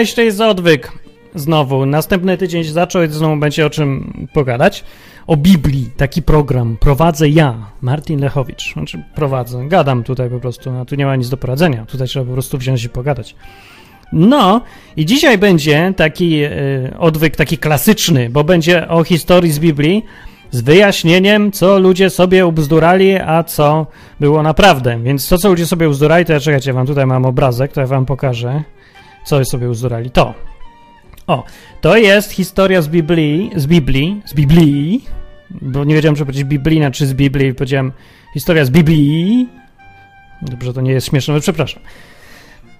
cześć, to jest odwyk. Znowu, następny tydzień się zaczął i znowu będzie o czym pogadać. O Biblii, taki program prowadzę ja, Martin Lechowicz. Znaczy prowadzę, gadam tutaj po prostu, a tu nie ma nic do poradzenia. Tutaj trzeba po prostu wziąć i pogadać. No, i dzisiaj będzie taki e, odwyk, taki klasyczny, bo będzie o historii z Biblii, z wyjaśnieniem, co ludzie sobie ubzdurali, a co było naprawdę. Więc to, co ludzie sobie ubzdurali, to ja czekajcie, wam tutaj mam obrazek, to ja wam pokażę, co sobie ubzdurali. To. O, to jest historia z Biblii, z Biblii, z Biblii, bo nie wiedziałem, czy powiedzieć Biblina, czy z Biblii, powiedziałem historia z Biblii. Dobrze, to nie jest śmieszne, ale przepraszam.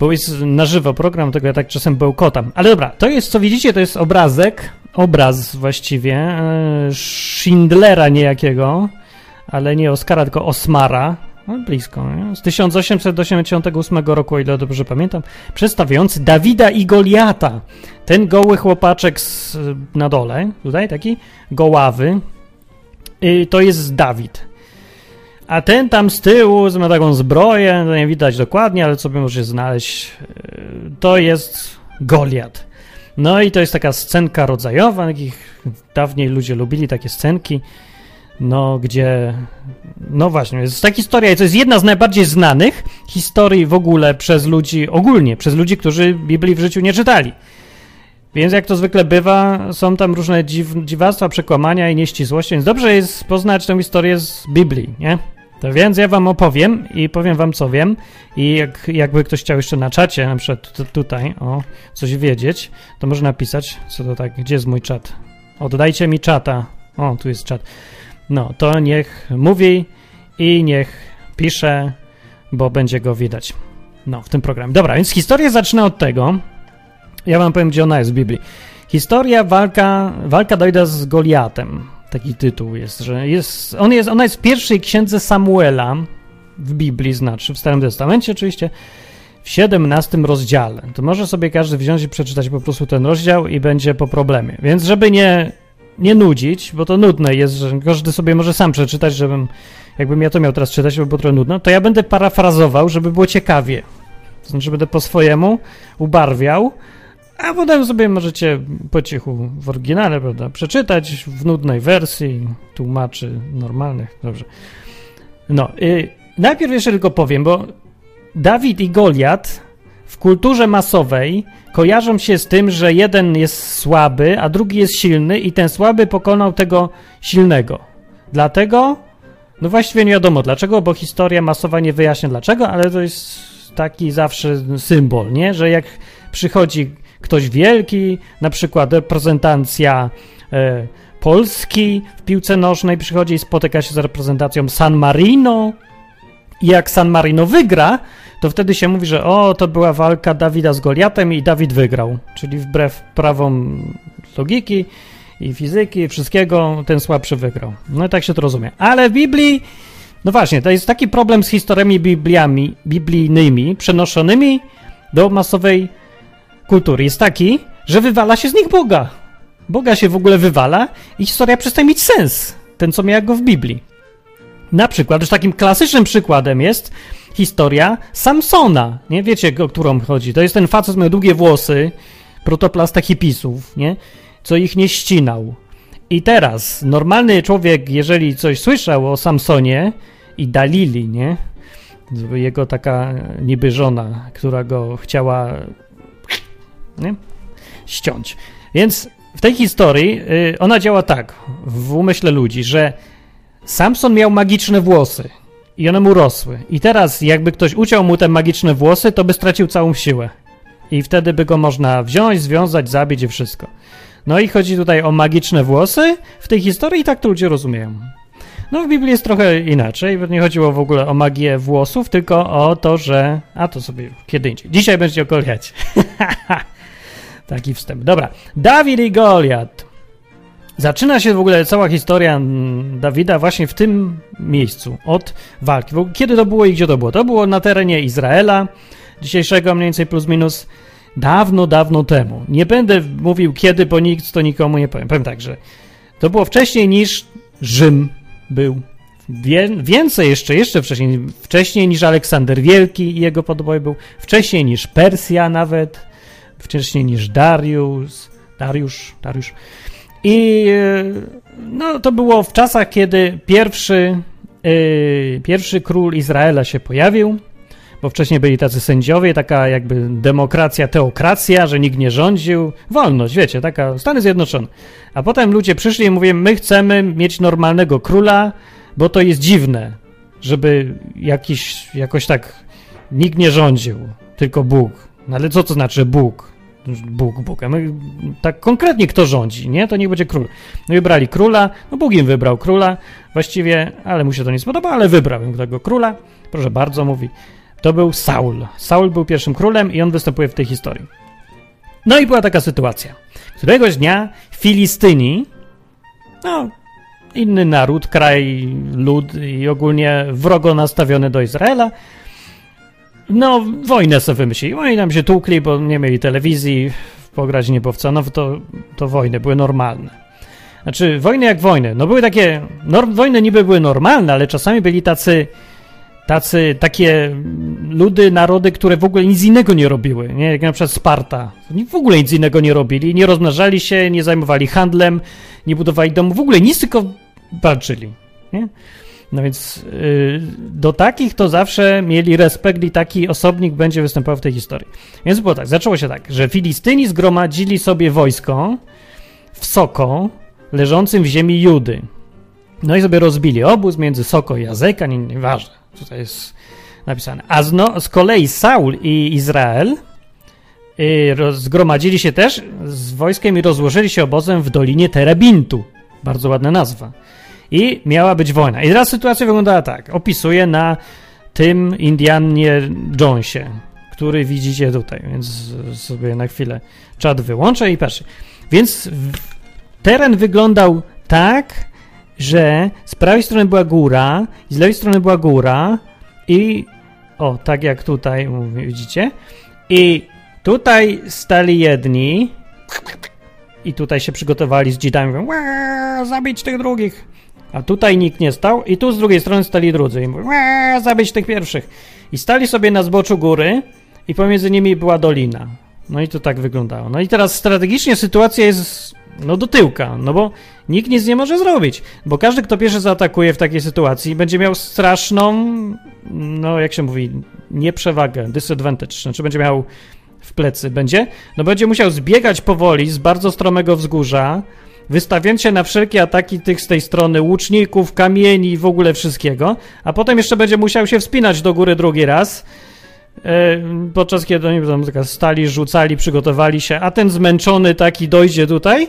Bo jest na żywo program, tego ja tak czasem bełkotam. Ale dobra, to jest, co widzicie, to jest obrazek, obraz właściwie e, Schindlera niejakiego, ale nie Oscara, tylko Osmara, no, blisko, nie? z 1888 roku, o ile dobrze pamiętam, przedstawiający Dawida i Goliata. Ten goły chłopaczek z, na dole, tutaj taki goławy, y, to jest Dawid. A ten tam z tyłu ma taką zbroję, nie widać dokładnie, ale sobie może znaleźć, y, to jest Goliat. No i to jest taka scenka rodzajowa, takich dawniej ludzie lubili takie scenki, no gdzie, no właśnie, jest ta historia to jest jedna z najbardziej znanych historii w ogóle przez ludzi, ogólnie przez ludzi, którzy Biblii w życiu nie czytali. Więc jak to zwykle bywa, są tam różne dziw, dziwactwa, przekłamania i nieścisłości, więc dobrze jest poznać tę historię z Biblii, nie? To więc ja wam opowiem i powiem wam, co wiem. I jak, jakby ktoś chciał jeszcze na czacie, na przykład tutaj, o, coś wiedzieć, to może napisać, co to tak, gdzie jest mój czat? Oddajcie mi czata. O, tu jest czat. No, to niech mówi i niech pisze, bo będzie go widać. No, w tym programie. Dobra, więc historia zaczyna od tego. Ja wam powiem, gdzie ona jest w Biblii. Historia walka, walka dojda z Goliatem taki tytuł jest, że jest, on jest, ona jest w pierwszej księdze Samuela w Biblii, znaczy w Starym Testamencie oczywiście, w 17 rozdziale. To może sobie każdy wziąć i przeczytać po prostu ten rozdział i będzie po problemie. Więc żeby nie, nie nudzić, bo to nudne jest, że każdy sobie może sam przeczytać, żebym, jakbym ja to miał teraz czytać, by było trochę nudno, to ja będę parafrazował, żeby było ciekawie. To znaczy będę po swojemu ubarwiał, a potem sobie możecie po cichu w oryginale, prawda, przeczytać w nudnej wersji tłumaczy normalnych. Dobrze. No, najpierw jeszcze tylko powiem, bo Dawid i Goliat w kulturze masowej kojarzą się z tym, że jeden jest słaby, a drugi jest silny i ten słaby pokonał tego silnego. Dlatego, no właściwie nie wiadomo dlaczego, bo historia masowa nie wyjaśnia dlaczego, ale to jest taki zawsze symbol, nie? Że jak przychodzi ktoś wielki, na przykład reprezentacja e, Polski w piłce nożnej przychodzi i spotyka się z reprezentacją San Marino. I jak San Marino wygra, to wtedy się mówi, że o, to była walka Dawida z Goliatem i Dawid wygrał. Czyli wbrew prawom logiki i fizyki, wszystkiego, ten słabszy wygrał. No i tak się to rozumie. Ale w Biblii, no właśnie, to jest taki problem z historiami bibliami, biblijnymi, przenoszonymi do masowej kultury jest taki, że wywala się z nich Boga. Boga się w ogóle wywala i historia przestaje mieć sens. Ten, co miał go w Biblii. Na przykład, już takim klasycznym przykładem jest historia Samsona. Nie wiecie, o którą chodzi. To jest ten facet, miał długie włosy, protoplasta hipisów, nie? Co ich nie ścinał. I teraz, normalny człowiek, jeżeli coś słyszał o Samsonie i Dalili, nie? Jego taka niby żona, która go chciała nie? ściąć. Więc w tej historii y, ona działa tak w umyśle ludzi, że Samson miał magiczne włosy i one mu rosły. I teraz jakby ktoś uciął mu te magiczne włosy, to by stracił całą siłę. I wtedy by go można wziąć, związać, zabić i wszystko. No i chodzi tutaj o magiczne włosy w tej historii i tak to ludzie rozumieją. No w Biblii jest trochę inaczej, nie chodziło w ogóle o magię włosów, tylko o to, że... A to sobie kiedy indziej. Dzisiaj będzie o Goliacie. Taki wstęp. Dobra. Dawid i Goliat. Zaczyna się w ogóle cała historia Dawida właśnie w tym miejscu, od walki. Kiedy to było i gdzie to było? To było na terenie Izraela, dzisiejszego mniej więcej plus minus dawno, dawno temu. Nie będę mówił kiedy, bo nikt to nikomu nie powiem. Powiem tak, że to było wcześniej niż Rzym był. Wie, więcej jeszcze, jeszcze wcześniej, wcześniej niż Aleksander Wielki i jego podoboj był, wcześniej niż Persja nawet, wcześniej niż Dariusz, Dariusz, Dariusz. I e, no, to było w czasach, kiedy pierwszy, yy, pierwszy król Izraela się pojawił, bo wcześniej byli tacy sędziowie, taka jakby demokracja, teokracja, że nikt nie rządził, wolność, wiecie, taka Stany Zjednoczone. A potem ludzie przyszli i mówią, my chcemy mieć normalnego króla, bo to jest dziwne, żeby jakiś, jakoś tak nikt nie rządził, tylko Bóg. No ale co to znaczy Bóg? Bóg, Bóg. A my, tak konkretnie kto rządzi, nie? To niech będzie król. No wybrali króla, no Bóg im wybrał króla właściwie, ale mu się to nie spodoba, ale wybrał tego króla. Proszę bardzo, mówi. To był Saul. Saul był pierwszym królem i on występuje w tej historii. No i była taka sytuacja. Któregoś dnia Filistyni, no, inny naród, kraj, lud i ogólnie wrogo nastawiony do Izraela, no, wojnę sobie wymyślili. Oni tam się tłukli, bo nie mieli telewizji, pograć nie było w co, no to, to wojny były normalne. Znaczy, wojny jak wojny. No były takie, wojny niby były normalne, ale czasami byli tacy, tacy, takie ludy, narody, które w ogóle nic innego nie robiły, nie? Jak na przykład Sparta. Oni w ogóle nic innego nie robili, nie rozmnażali się, nie zajmowali handlem, nie budowali domu, w ogóle nic, tylko walczyli, nie? No więc yy, do takich to zawsze mieli respekt i taki osobnik będzie występował w tej historii. Więc było tak, zaczęło się tak, że Filistyni zgromadzili sobie wojsko w Soko, leżącym w ziemi Judy. No i sobie rozbili obóz między Soko i Azeka, nie, nieważne, tutaj jest napisane. A z kolei Saul i Izrael yy, zgromadzili się też z wojskiem i rozłożyli się obozem w Dolinie Terebintu. Bardzo ładna nazwa i miała być wojna. I teraz sytuacja wyglądała tak. Opisuję na tym Indianie Jonesie, który widzicie tutaj, więc sobie na chwilę czat wyłączę i patrzę. Więc teren wyglądał tak, że z prawej strony była góra, z lewej strony była góra i o, tak jak tutaj widzicie. I tutaj stali jedni i tutaj się przygotowali z dzidami, mówią, zabić tych drugich. A tutaj nikt nie stał i tu z drugiej strony stali drudzy i mówią, zabić tych pierwszych. I stali sobie na zboczu góry i pomiędzy nimi była dolina. No i to tak wyglądało. No i teraz strategicznie sytuacja jest no do tyłka, no bo nikt nic nie może zrobić, bo każdy, kto pierwszy zaatakuje w takiej sytuacji, będzie miał straszną, no jak się mówi, nieprzewagę, disadvantage, znaczy będzie miał w plecy, będzie, no będzie musiał zbiegać powoli z bardzo stromego wzgórza, wystawiając się na wszelkie ataki tych z tej strony łuczników, kamieni i w ogóle wszystkiego, a potem jeszcze będzie musiał się wspinać do góry drugi raz, e, podczas kiedy oni tam stali, rzucali, przygotowali się, a ten zmęczony taki dojdzie tutaj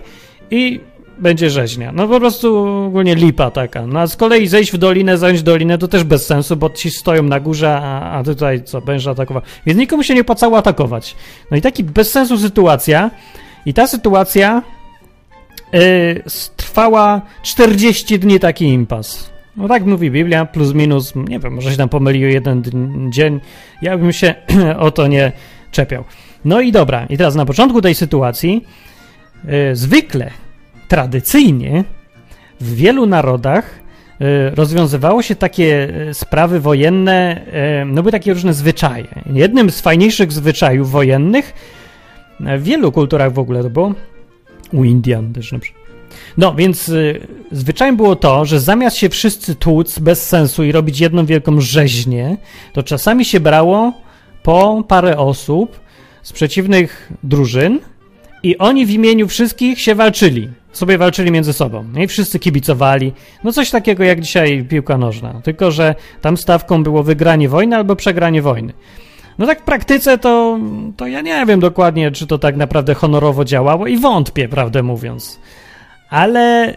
i będzie rzeźnia. No po prostu ogólnie lipa taka. No a z kolei zejść w dolinę, zająć dolinę to też bez sensu, bo ci stoją na górze, a, a tutaj co, będzie atakował. Więc nikomu się nie opłacało atakować. No i taki bez sensu sytuacja i ta sytuacja yy, trwała 40 dni taki impas. No tak mówi Biblia, plus minus, nie wiem, może się tam pomylił jeden dzień. Ja bym się o to nie czepiał. No i dobra, i teraz na początku tej sytuacji yy, zwykle, tradycyjnie w wielu narodach yy, rozwiązywało się takie y, sprawy wojenne, y, no były takie różne zwyczaje. Jednym z fajniejszych zwyczajów wojennych w wielu kulturach w ogóle to było u Indian też na przykład. No, więc y, zwyczajem było to, że zamiast się wszyscy tłuc bez sensu i robić jedną wielką rzeźnię, to czasami się brało po parę osób z przeciwnych drużyn i oni w imieniu wszystkich się walczyli. Sobie walczyli między sobą. No I wszyscy kibicowali. No coś takiego jak dzisiaj piłka nożna. Tylko, że tam stawką było wygranie wojny albo przegranie wojny. No tak w praktyce to, to ja nie wiem dokładnie, czy to tak naprawdę honorowo działało i wątpię, prawdę mówiąc. Ale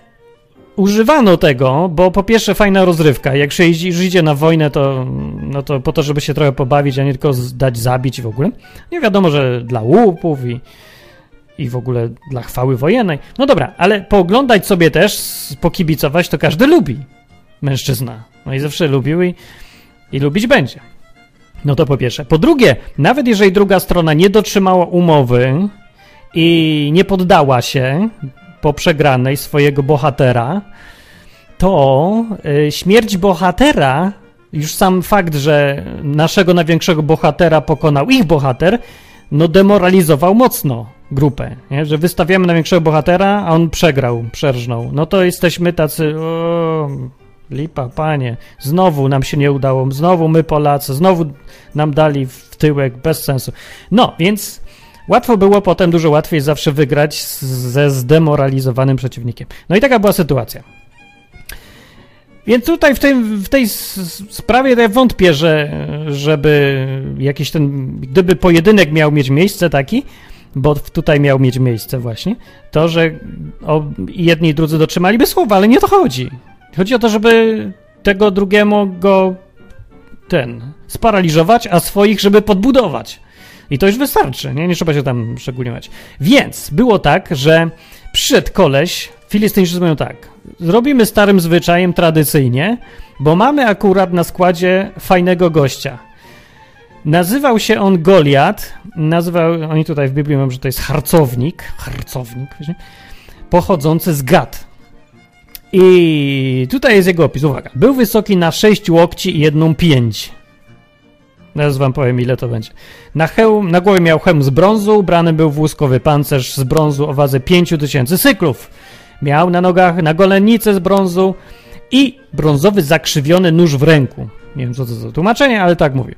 używano tego, bo po pierwsze fajna rozrywka. Jak się idzie, na wojnę, to, no to po to, żeby się trochę pobawić, a nie tylko dać zabić w ogóle. Nie wiadomo, że dla łupów i, i w ogóle dla chwały wojennej. No dobra, ale pooglądać sobie też, pokibicować to każdy lubi. Mężczyzna. No i zawsze lubił i, i lubić będzie. No to po pierwsze. Po drugie, nawet jeżeli druga strona nie dotrzymała umowy i nie poddała się po przegranej swojego bohatera, to y, śmierć bohatera, już sam fakt, że naszego największego bohatera pokonał ich bohater, no demoralizował mocno grupę, nie? że wystawiamy na większego bohatera, a on przegrał, przerżnął. No to jesteśmy tacy, lipa, panie, znowu nam się nie udało, znowu my Polacy, znowu nam dali w tyłek, bez sensu. No, więc łatwo było potem, dużo łatwiej zawsze wygrać ze zdemoralizowanym przeciwnikiem. No i taka była sytuacja. Więc tutaj w tej, w tej sprawie ja wątpię, że żeby jakiś ten, gdyby pojedynek miał mieć miejsce taki, bo tutaj miał mieć miejsce właśnie, to, że jedni i drudzy dotrzymaliby słowa, ale nie to chodzi. Chodzi o to, żeby tego drugiemu go ten sparaliżować, a swoich, żeby podbudować. I to już wystarczy, nie? Nie trzeba się tam szczególniać. Więc było tak, że przyszedł koleś, Filistyńczycy mówią tak, zrobimy starym zwyczajem tradycyjnie, bo mamy akurat na składzie fajnego gościa. Nazywał się on Goliat, nazywał, oni tutaj w Biblii mówią, że to jest harcownik, harcownik, pochodzący z Gad. I tutaj jest jego opis, uwaga. Był wysoki na 6 łokci i jedną pięć. Teraz wam powiem, ile to będzie. Na, hełm, na głowie miał hełm z brązu, ubrany był w łuskowy pancerz z brązu o wadze 5000 cyklów. Miał na nogach nagolennicę z brązu i brązowy zakrzywiony nóż w ręku. Nie wiem, co to za tłumaczenie, ale tak mówię.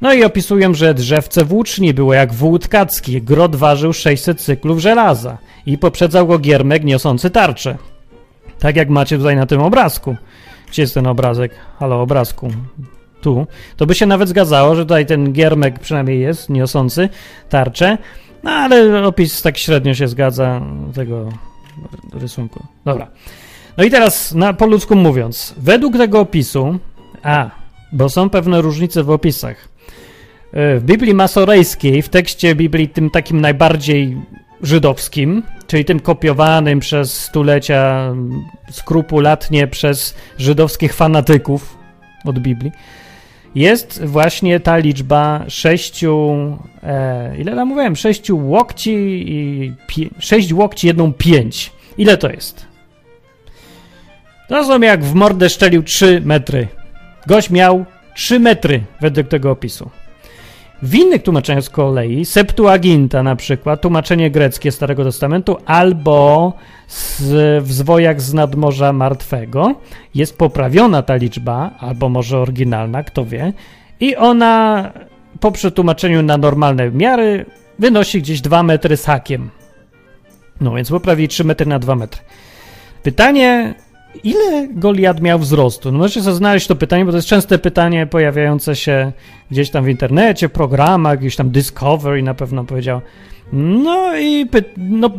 No i opisuję, że drzewce włóczni było jak wół tkacki, grot ważył 600 cyklów żelaza i poprzedzał go giermek niosący tarczę. Tak jak macie tutaj na tym obrazku. Gdzie jest ten obrazek? Halo, obrazku. Tu. To by się nawet zgadzało, że tutaj ten giermek przynajmniej jest, niosący tarczę. No ale opis tak średnio się zgadza tego rysunku. Dobra. No i teraz, na, po ludzku mówiąc, według tego opisu, a, bo są pewne różnice w opisach. E, w Biblii masorejskiej, w tekście Biblii tym takim najbardziej żydowskim, czyli tym kopiowanym przez stulecia skrupulatnie przez żydowskich fanatyków od Biblii, jest właśnie ta liczba sześciu, e, ile tam mówiłem, sześciu łokci i pie, sześć łokci, jedną pięć. Ile to jest? To są jak w mordę szczelił 3 metry. Gość miał 3 metry według tego opisu. W innych tłumaczeniach z kolei, Septuaginta na przykład, tłumaczenie greckie Starego Testamentu, albo z, w zwojach z nadmorza martwego, jest poprawiona ta liczba, albo może oryginalna, kto wie, i ona po przetłumaczeniu na normalne miary wynosi gdzieś 2 metry z hakiem. No więc poprawili 3 metry na 2 metry. Pytanie, ile Goliat miał wzrostu? No możecie sobie znaleźć to pytanie, bo to jest częste pytanie pojawiające się gdzieś tam w internecie, w programach, gdzieś tam Discovery na pewno powiedział. No i no,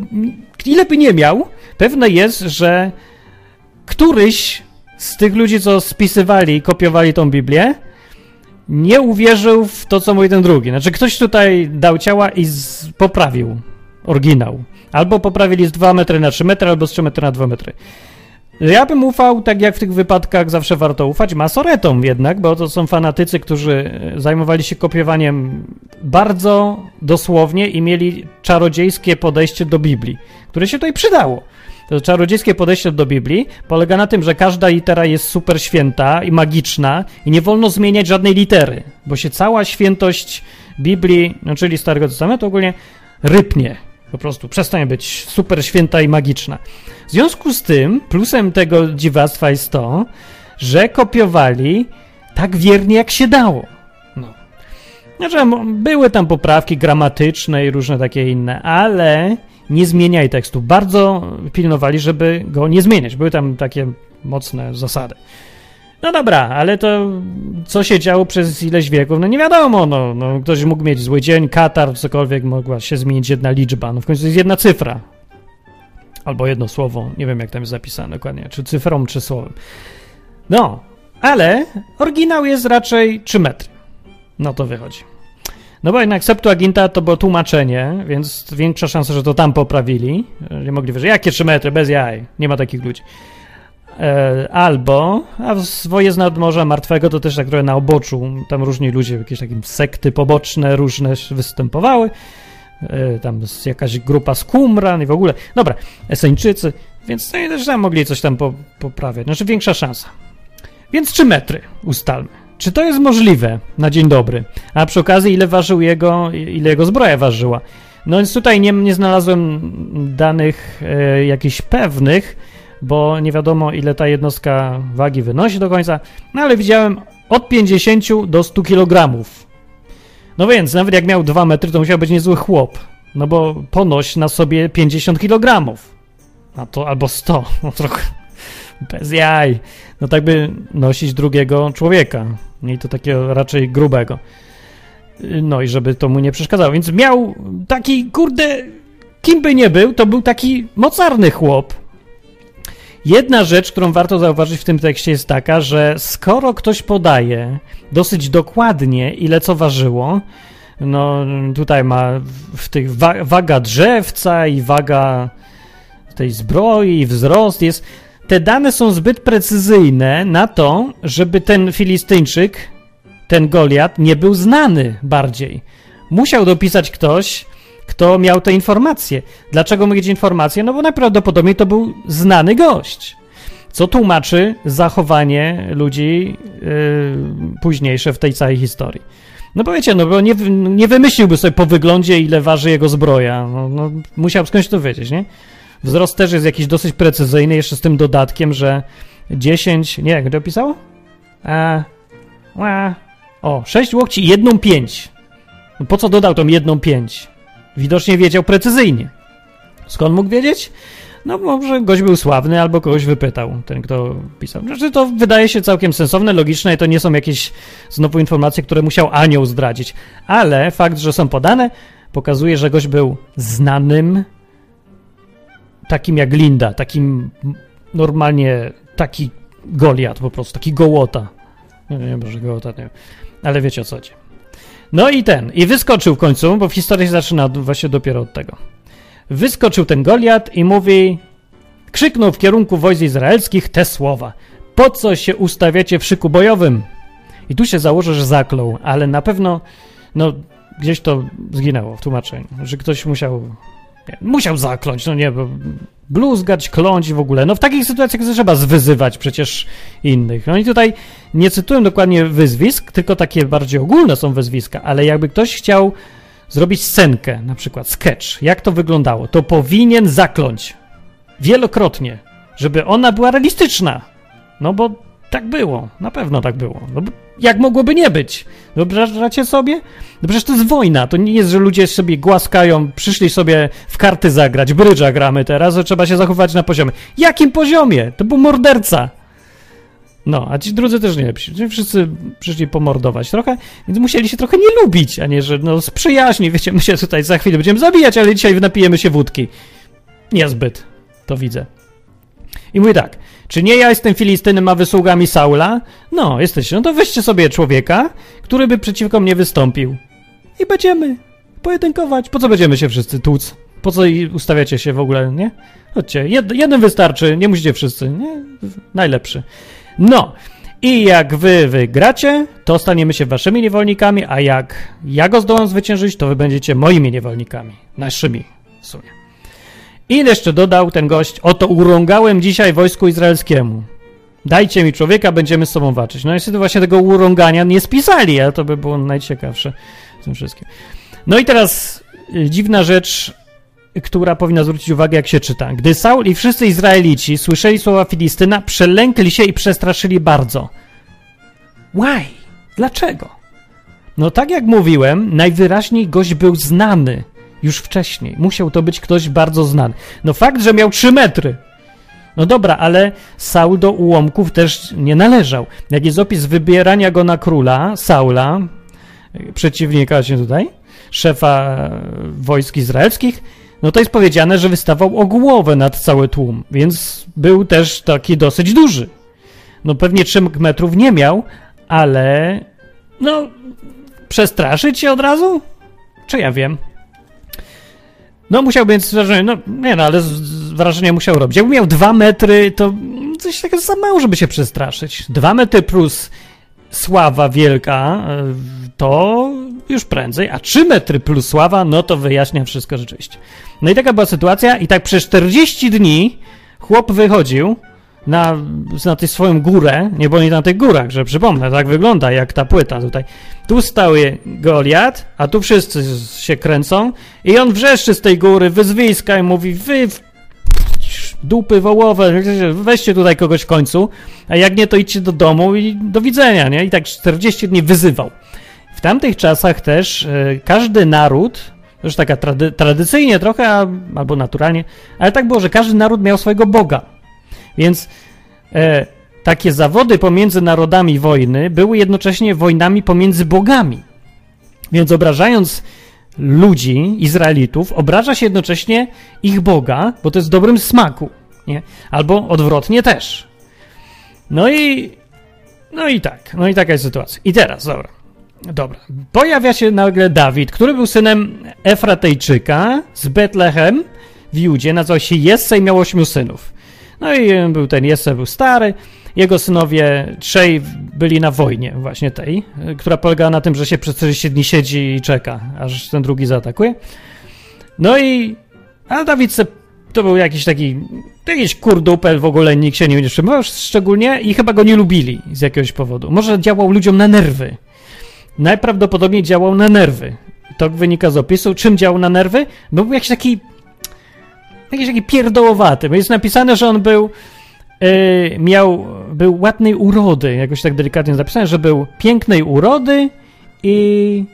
ile by nie miał, pewne jest, że któryś z tych ludzi, co spisywali i kopiowali tą Biblię, nie uwierzył w to, co mówi ten drugi. Znaczy, ktoś tutaj dał ciała i poprawił oryginał. Albo poprawili z 2 metry na 3 metry, albo z 3 metry na 2 metry. Ja bym ufał, tak jak w tych wypadkach zawsze warto ufać, masoretom jednak, bo to są fanatycy, którzy zajmowali się kopiowaniem bardzo dosłownie i mieli czarodziejskie podejście do Biblii, które się tutaj przydało. To czarodziejskie podejście do Biblii polega na tym, że każda litera jest super święta i magiczna i nie wolno zmieniać żadnej litery, bo się cała świętość Biblii, no czyli Starego Testamentu ogólnie, rypnie. Po prostu przestaje być super święta i magiczna. W związku z tym, plusem tego dziwactwa jest to, że kopiowali tak wiernie, jak się dało. No. Znaczy, były tam poprawki gramatyczne i różne takie inne, ale nie zmieniaj tekstu. Bardzo pilnowali, żeby go nie zmieniać. Były tam takie mocne zasady. No dobra, ale to co się działo przez ileś wieków, no nie wiadomo, no, no ktoś mógł mieć zły dzień, katar, cokolwiek, mogła się zmienić jedna liczba, no w końcu jest jedna cyfra. Albo jedno słowo, nie wiem jak tam jest zapisane dokładnie, czy cyfrą, czy słowem. No, ale oryginał jest raczej 3 metry. No to wychodzi. No bo jednak Septuaginta to było tłumaczenie, więc większa szansa, że to tam poprawili. Nie mogli wyżej. Jakie 3 metry? Bez jaj. Nie ma takich ludzi. E, albo, a swoje z nadmorza martwego to też tak trochę na oboczu, tam różni ludzie, jakieś takie sekty poboczne różne występowały, e, tam jakaś grupa z Qumran i w ogóle, dobra, Eseńczycy, więc no też tam mogli coś tam po, poprawiać, znaczy większa szansa. Więc 3 metry ustalmy. czy to jest możliwe na dzień dobry? A przy okazji, ile ważył jego, ile jego zbroja ważyła? No więc tutaj nie, nie znalazłem danych e, jakichś pewnych, bo nie wiadomo, ile ta jednostka wagi wynosi do końca, no ale widziałem od 50 do 100 kg. No więc, nawet jak miał 2 metry, to musiał być niezły chłop, no bo ponoś na sobie 50 kg. A to albo 100, no trochę bez jaj. No tak by nosić drugiego człowieka. I to takiego raczej grubego. No i żeby to mu nie przeszkadzało. Więc miał taki, kurde, kim by nie był, to był taki mocarny chłop. Jedna rzecz, którą warto zauważyć w tym tekście jest taka, że skoro ktoś podaje dosyć dokładnie, ile co ważyło, no tutaj ma w tych wa waga drzewca i waga tej zbroi i wzrost jest te dane są zbyt precyzyjne na to, żeby ten Filistyńczyk, ten Goliat, nie był znany bardziej. Musiał dopisać ktoś, kto miał te informacje. Dlaczego mieć informacje? No bo najprawdopodobniej to był znany gość. Co tłumaczy zachowanie ludzi yy, późniejsze w tej całej historii. No bo wiecie, no bo nie, nie wymyśliłby sobie po wyglądzie, ile waży jego zbroja. No, no, musiał skądś to wiedzieć, nie? Wzrost też jest jakiś dosyć precyzyjny, jeszcze z tym dodatkiem, że 10, nie, jak to opisało? A, a, o, 6 łokci i jedną 5. No po co dodał tą jedną 5? Widocznie wiedział precyzyjnie. Skąd mógł wiedzieć? No może gość był sławny albo kogoś wypytał, ten kto pisał. Znaczy to wydaje się całkiem sensowne, logiczne i to nie są jakieś znowu informacje, które musiał anioł zdradzić. Ale fakt, że są podane, pokazuje, że gość był znanym takim jak Linda, takim normalnie taki Goliat po prostu, taki gołota. Nie wiem, że gołota, nie wiem. Ale wiecie o co chodzi. No i ten, i wyskoczył w końcu, bo historia się zaczyna właśnie dopiero od tego. Wyskoczył ten Goliat i mówi, krzyknął w kierunku wojsk izraelskich te słowa. Po co się ustawiacie w szyku bojowym? I tu się założę, że zaklął, ale na pewno, no, gdzieś to zginęło w tłumaczeniu, że ktoś musiał musiał zakląć, no nie, bo bluzgać, kląć w ogóle. No w takich sytuacjach trzeba zwyzywać przecież innych. No i tutaj nie cytuję dokładnie wyzwisk, tylko takie bardziej ogólne są wyzwiska, ale jakby ktoś chciał zrobić scenkę, na przykład sketch, jak to wyglądało, to powinien zakląć wielokrotnie, żeby ona była realistyczna. No bo tak było, na pewno tak było. No, jak mogłoby nie być? Wyobrażacie sobie? No przecież to jest wojna, to nie jest, że ludzie sobie głaskają, przyszli sobie w karty zagrać, brydża gramy teraz, że trzeba się zachować na poziomie. Jakim poziomie? To był morderca. No, a ci drudzy też nie lepsi. Wszyscy przyszli pomordować trochę, więc musieli się trochę nie lubić, a nie, że no z przyjaźni, wiecie, my się tutaj za chwilę będziemy zabijać, ale dzisiaj napijemy się wódki. Niezbyt, to widzę. I mówi tak, czy nie ja jestem Filistynem, a wysługami Saula? No, jesteście. No to weźcie sobie człowieka, który by przeciwko mnie wystąpił. I będziemy pojedynkować. Po co będziemy się wszyscy tłuc? Po co ustawiacie się w ogóle, nie? Chodźcie, jed, jeden wystarczy, nie musicie wszyscy, nie? Najlepszy. No, i jak wy wygracie, to staniemy się waszymi niewolnikami, a jak ja go zdołam zwyciężyć, to wy będziecie moimi niewolnikami. Naszymi w sumie. I jeszcze dodał ten gość, oto urągałem dzisiaj wojsku izraelskiemu. Dajcie mi człowieka, będziemy z sobą walczyć. No niestety właśnie tego urągania nie spisali, ale to by było najciekawsze w tym wszystkim. No i teraz y, dziwna rzecz, która powinna zwrócić uwagę, jak się czyta. Gdy Saul i wszyscy Izraelici słyszeli słowa Filistyna, przelękli się i przestraszyli bardzo. Why? Dlaczego? No tak jak mówiłem, najwyraźniej gość był znany już wcześniej. Musiał to być ktoś bardzo znany. No fakt, że miał 3 metry. No dobra, ale Saul do ułomków też nie należał. Jak jest opis wybierania go na króla, Saula, przeciwnika się tutaj, szefa wojsk izraelskich, no to jest powiedziane, że wystawał o głowę nad cały tłum, więc był też taki dosyć duży. No pewnie 3 metrów nie miał, ale no przestraszyć się od razu? Czy ja wiem? No musiał więc wrażenie, no nie no, ale wrażenie musiał robić. Jakby miał dwa metry, to coś takiego za mało, żeby się przestraszyć. Dwa metry plus sława wielka, e, to już prędzej, a trzy metry plus sława, no to wyjaśnia wszystko rzeczywiście. No i taka była sytuacja i tak przez 40 dni chłop wychodził na, na tę swoją górę, nie boli na tych górach, że przypomnę, tak wygląda jak ta płyta tutaj. Tu stały Goliat, a tu wszyscy się kręcą i on wrzeszczy z tej góry, wyzwiska i mówi, wy dupy wołowe, weźcie tutaj kogoś w końcu, a jak nie, to idźcie do domu i do widzenia, nie? I tak 40 dni wyzywał. W tamtych czasach też e, każdy naród, już taka trady, tradycyjnie trochę, albo naturalnie, ale tak było, że każdy naród miał swojego Boga. Więc e, takie zawody pomiędzy narodami wojny były jednocześnie wojnami pomiędzy bogami. Więc obrażając ludzi, Izraelitów, obraża się jednocześnie ich Boga, bo to jest w dobrym smaku, nie? Albo odwrotnie też. No i, no i tak, no i taka jest sytuacja. I teraz, dobra, dobra, pojawia się nagle Dawid, który był synem Efratejczyka z Betlehem w Judzie, nazywał się Jesse i miał ośmiu synów. No i był ten Jesse, był stary, jego synowie trzej byli na wojnie właśnie tej, która polegała na tym, że się przez 40 dni siedzi i czeka, aż ten drugi zaatakuje. No i a Dawid se, to był jakiś taki jakiś kurdupel, w ogóle nikt się nie trzymał szczególnie i chyba go nie lubili z jakiegoś powodu. Może działał ludziom na nerwy. Najprawdopodobniej działał na nerwy. To wynika z opisu. Czym działał na nerwy? No był jakiś taki jakiś taki pierdołowaty. Bo jest napisane, że on był yy, miał, był ładnej urody, jakoś tak delikatnie zapisane, że był pięknej urody i,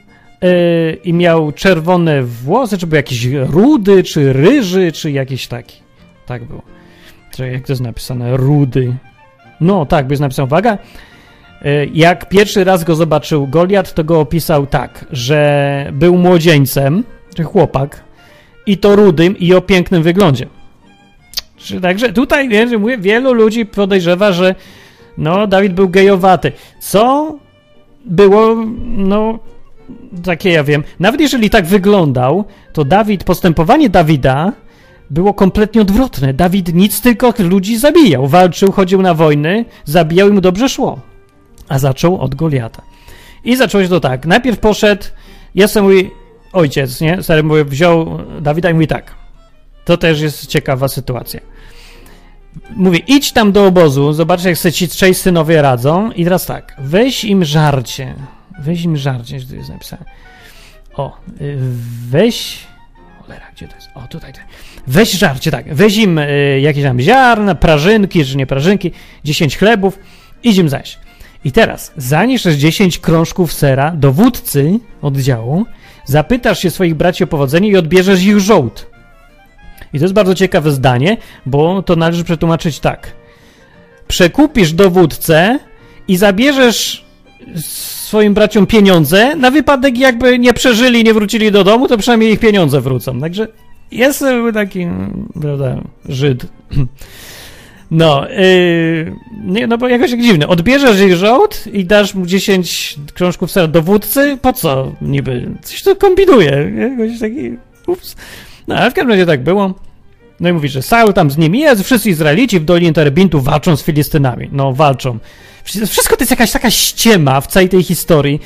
yy, i miał czerwone włosy, czy był jakiś rudy, czy ryży, czy jakiś taki. Tak było. Czy jak to jest napisane? Rudy. No, tak, by jest napisane, uwaga, y, jak pierwszy raz go zobaczył Goliat, to go opisał tak, że był młodzieńcem, czy chłopak, i to rudym i o pięknym wyglądzie. Także tutaj wiesz, mówię, wielu ludzi podejrzewa, że no, Dawid był gejowaty. Co było, no, takie ja wiem. Nawet jeżeli tak wyglądał, to Dawid, postępowanie Dawida było kompletnie odwrotne. Dawid nic, tylko ludzi zabijał. Walczył, chodził na wojny, zabijał i mu dobrze szło. A zaczął od Goliata. I zaczęło się to tak. Najpierw poszedł, jestem mój ojciec, nie? Stary mówi, wziął Dawida i mówi tak. To też jest ciekawa sytuacja. Mówię, idź tam do obozu, zobacz jak sobie ci trzej synowie radzą i teraz tak, weź im żarcie. Weź im żarcie, że tu jest napisane. O, y, weź... Cholera, gdzie to jest? O, tutaj, tutaj. Weź żarcie, tak. Weź im y, jakieś tam ziarna, prażynki, czy nie prażynki, 10 chlebów, idź im zaś. I teraz, zanieś 10 krążków sera dowódcy oddziału, zapytasz się swoich braci o powodzenie i odbierzesz ich żołd. I to jest bardzo ciekawe zdanie, bo to należy przetłumaczyć tak. Przekupisz dowódcę i zabierzesz swoim braciom pieniądze, na wypadek jakby nie przeżyli, nie wrócili do domu, to przynajmniej ich pieniądze wrócą. Także jest taki, prawda, Żyd. No, yy, nie, no bo jakoś tak dziwne. Odbierzesz ich żołd i dasz mu 10 krążków sera dowódcy? Po co niby? Coś to kombinuje. Jakoś taki, ups. No, ale w każdym razie tak było. No i mówi, że Saul tam z nimi jest, wszyscy Izraelici w Dolinie Terebintu walczą z Filistynami. No, walczą. Wszystko to jest jakaś taka ściema w całej tej historii.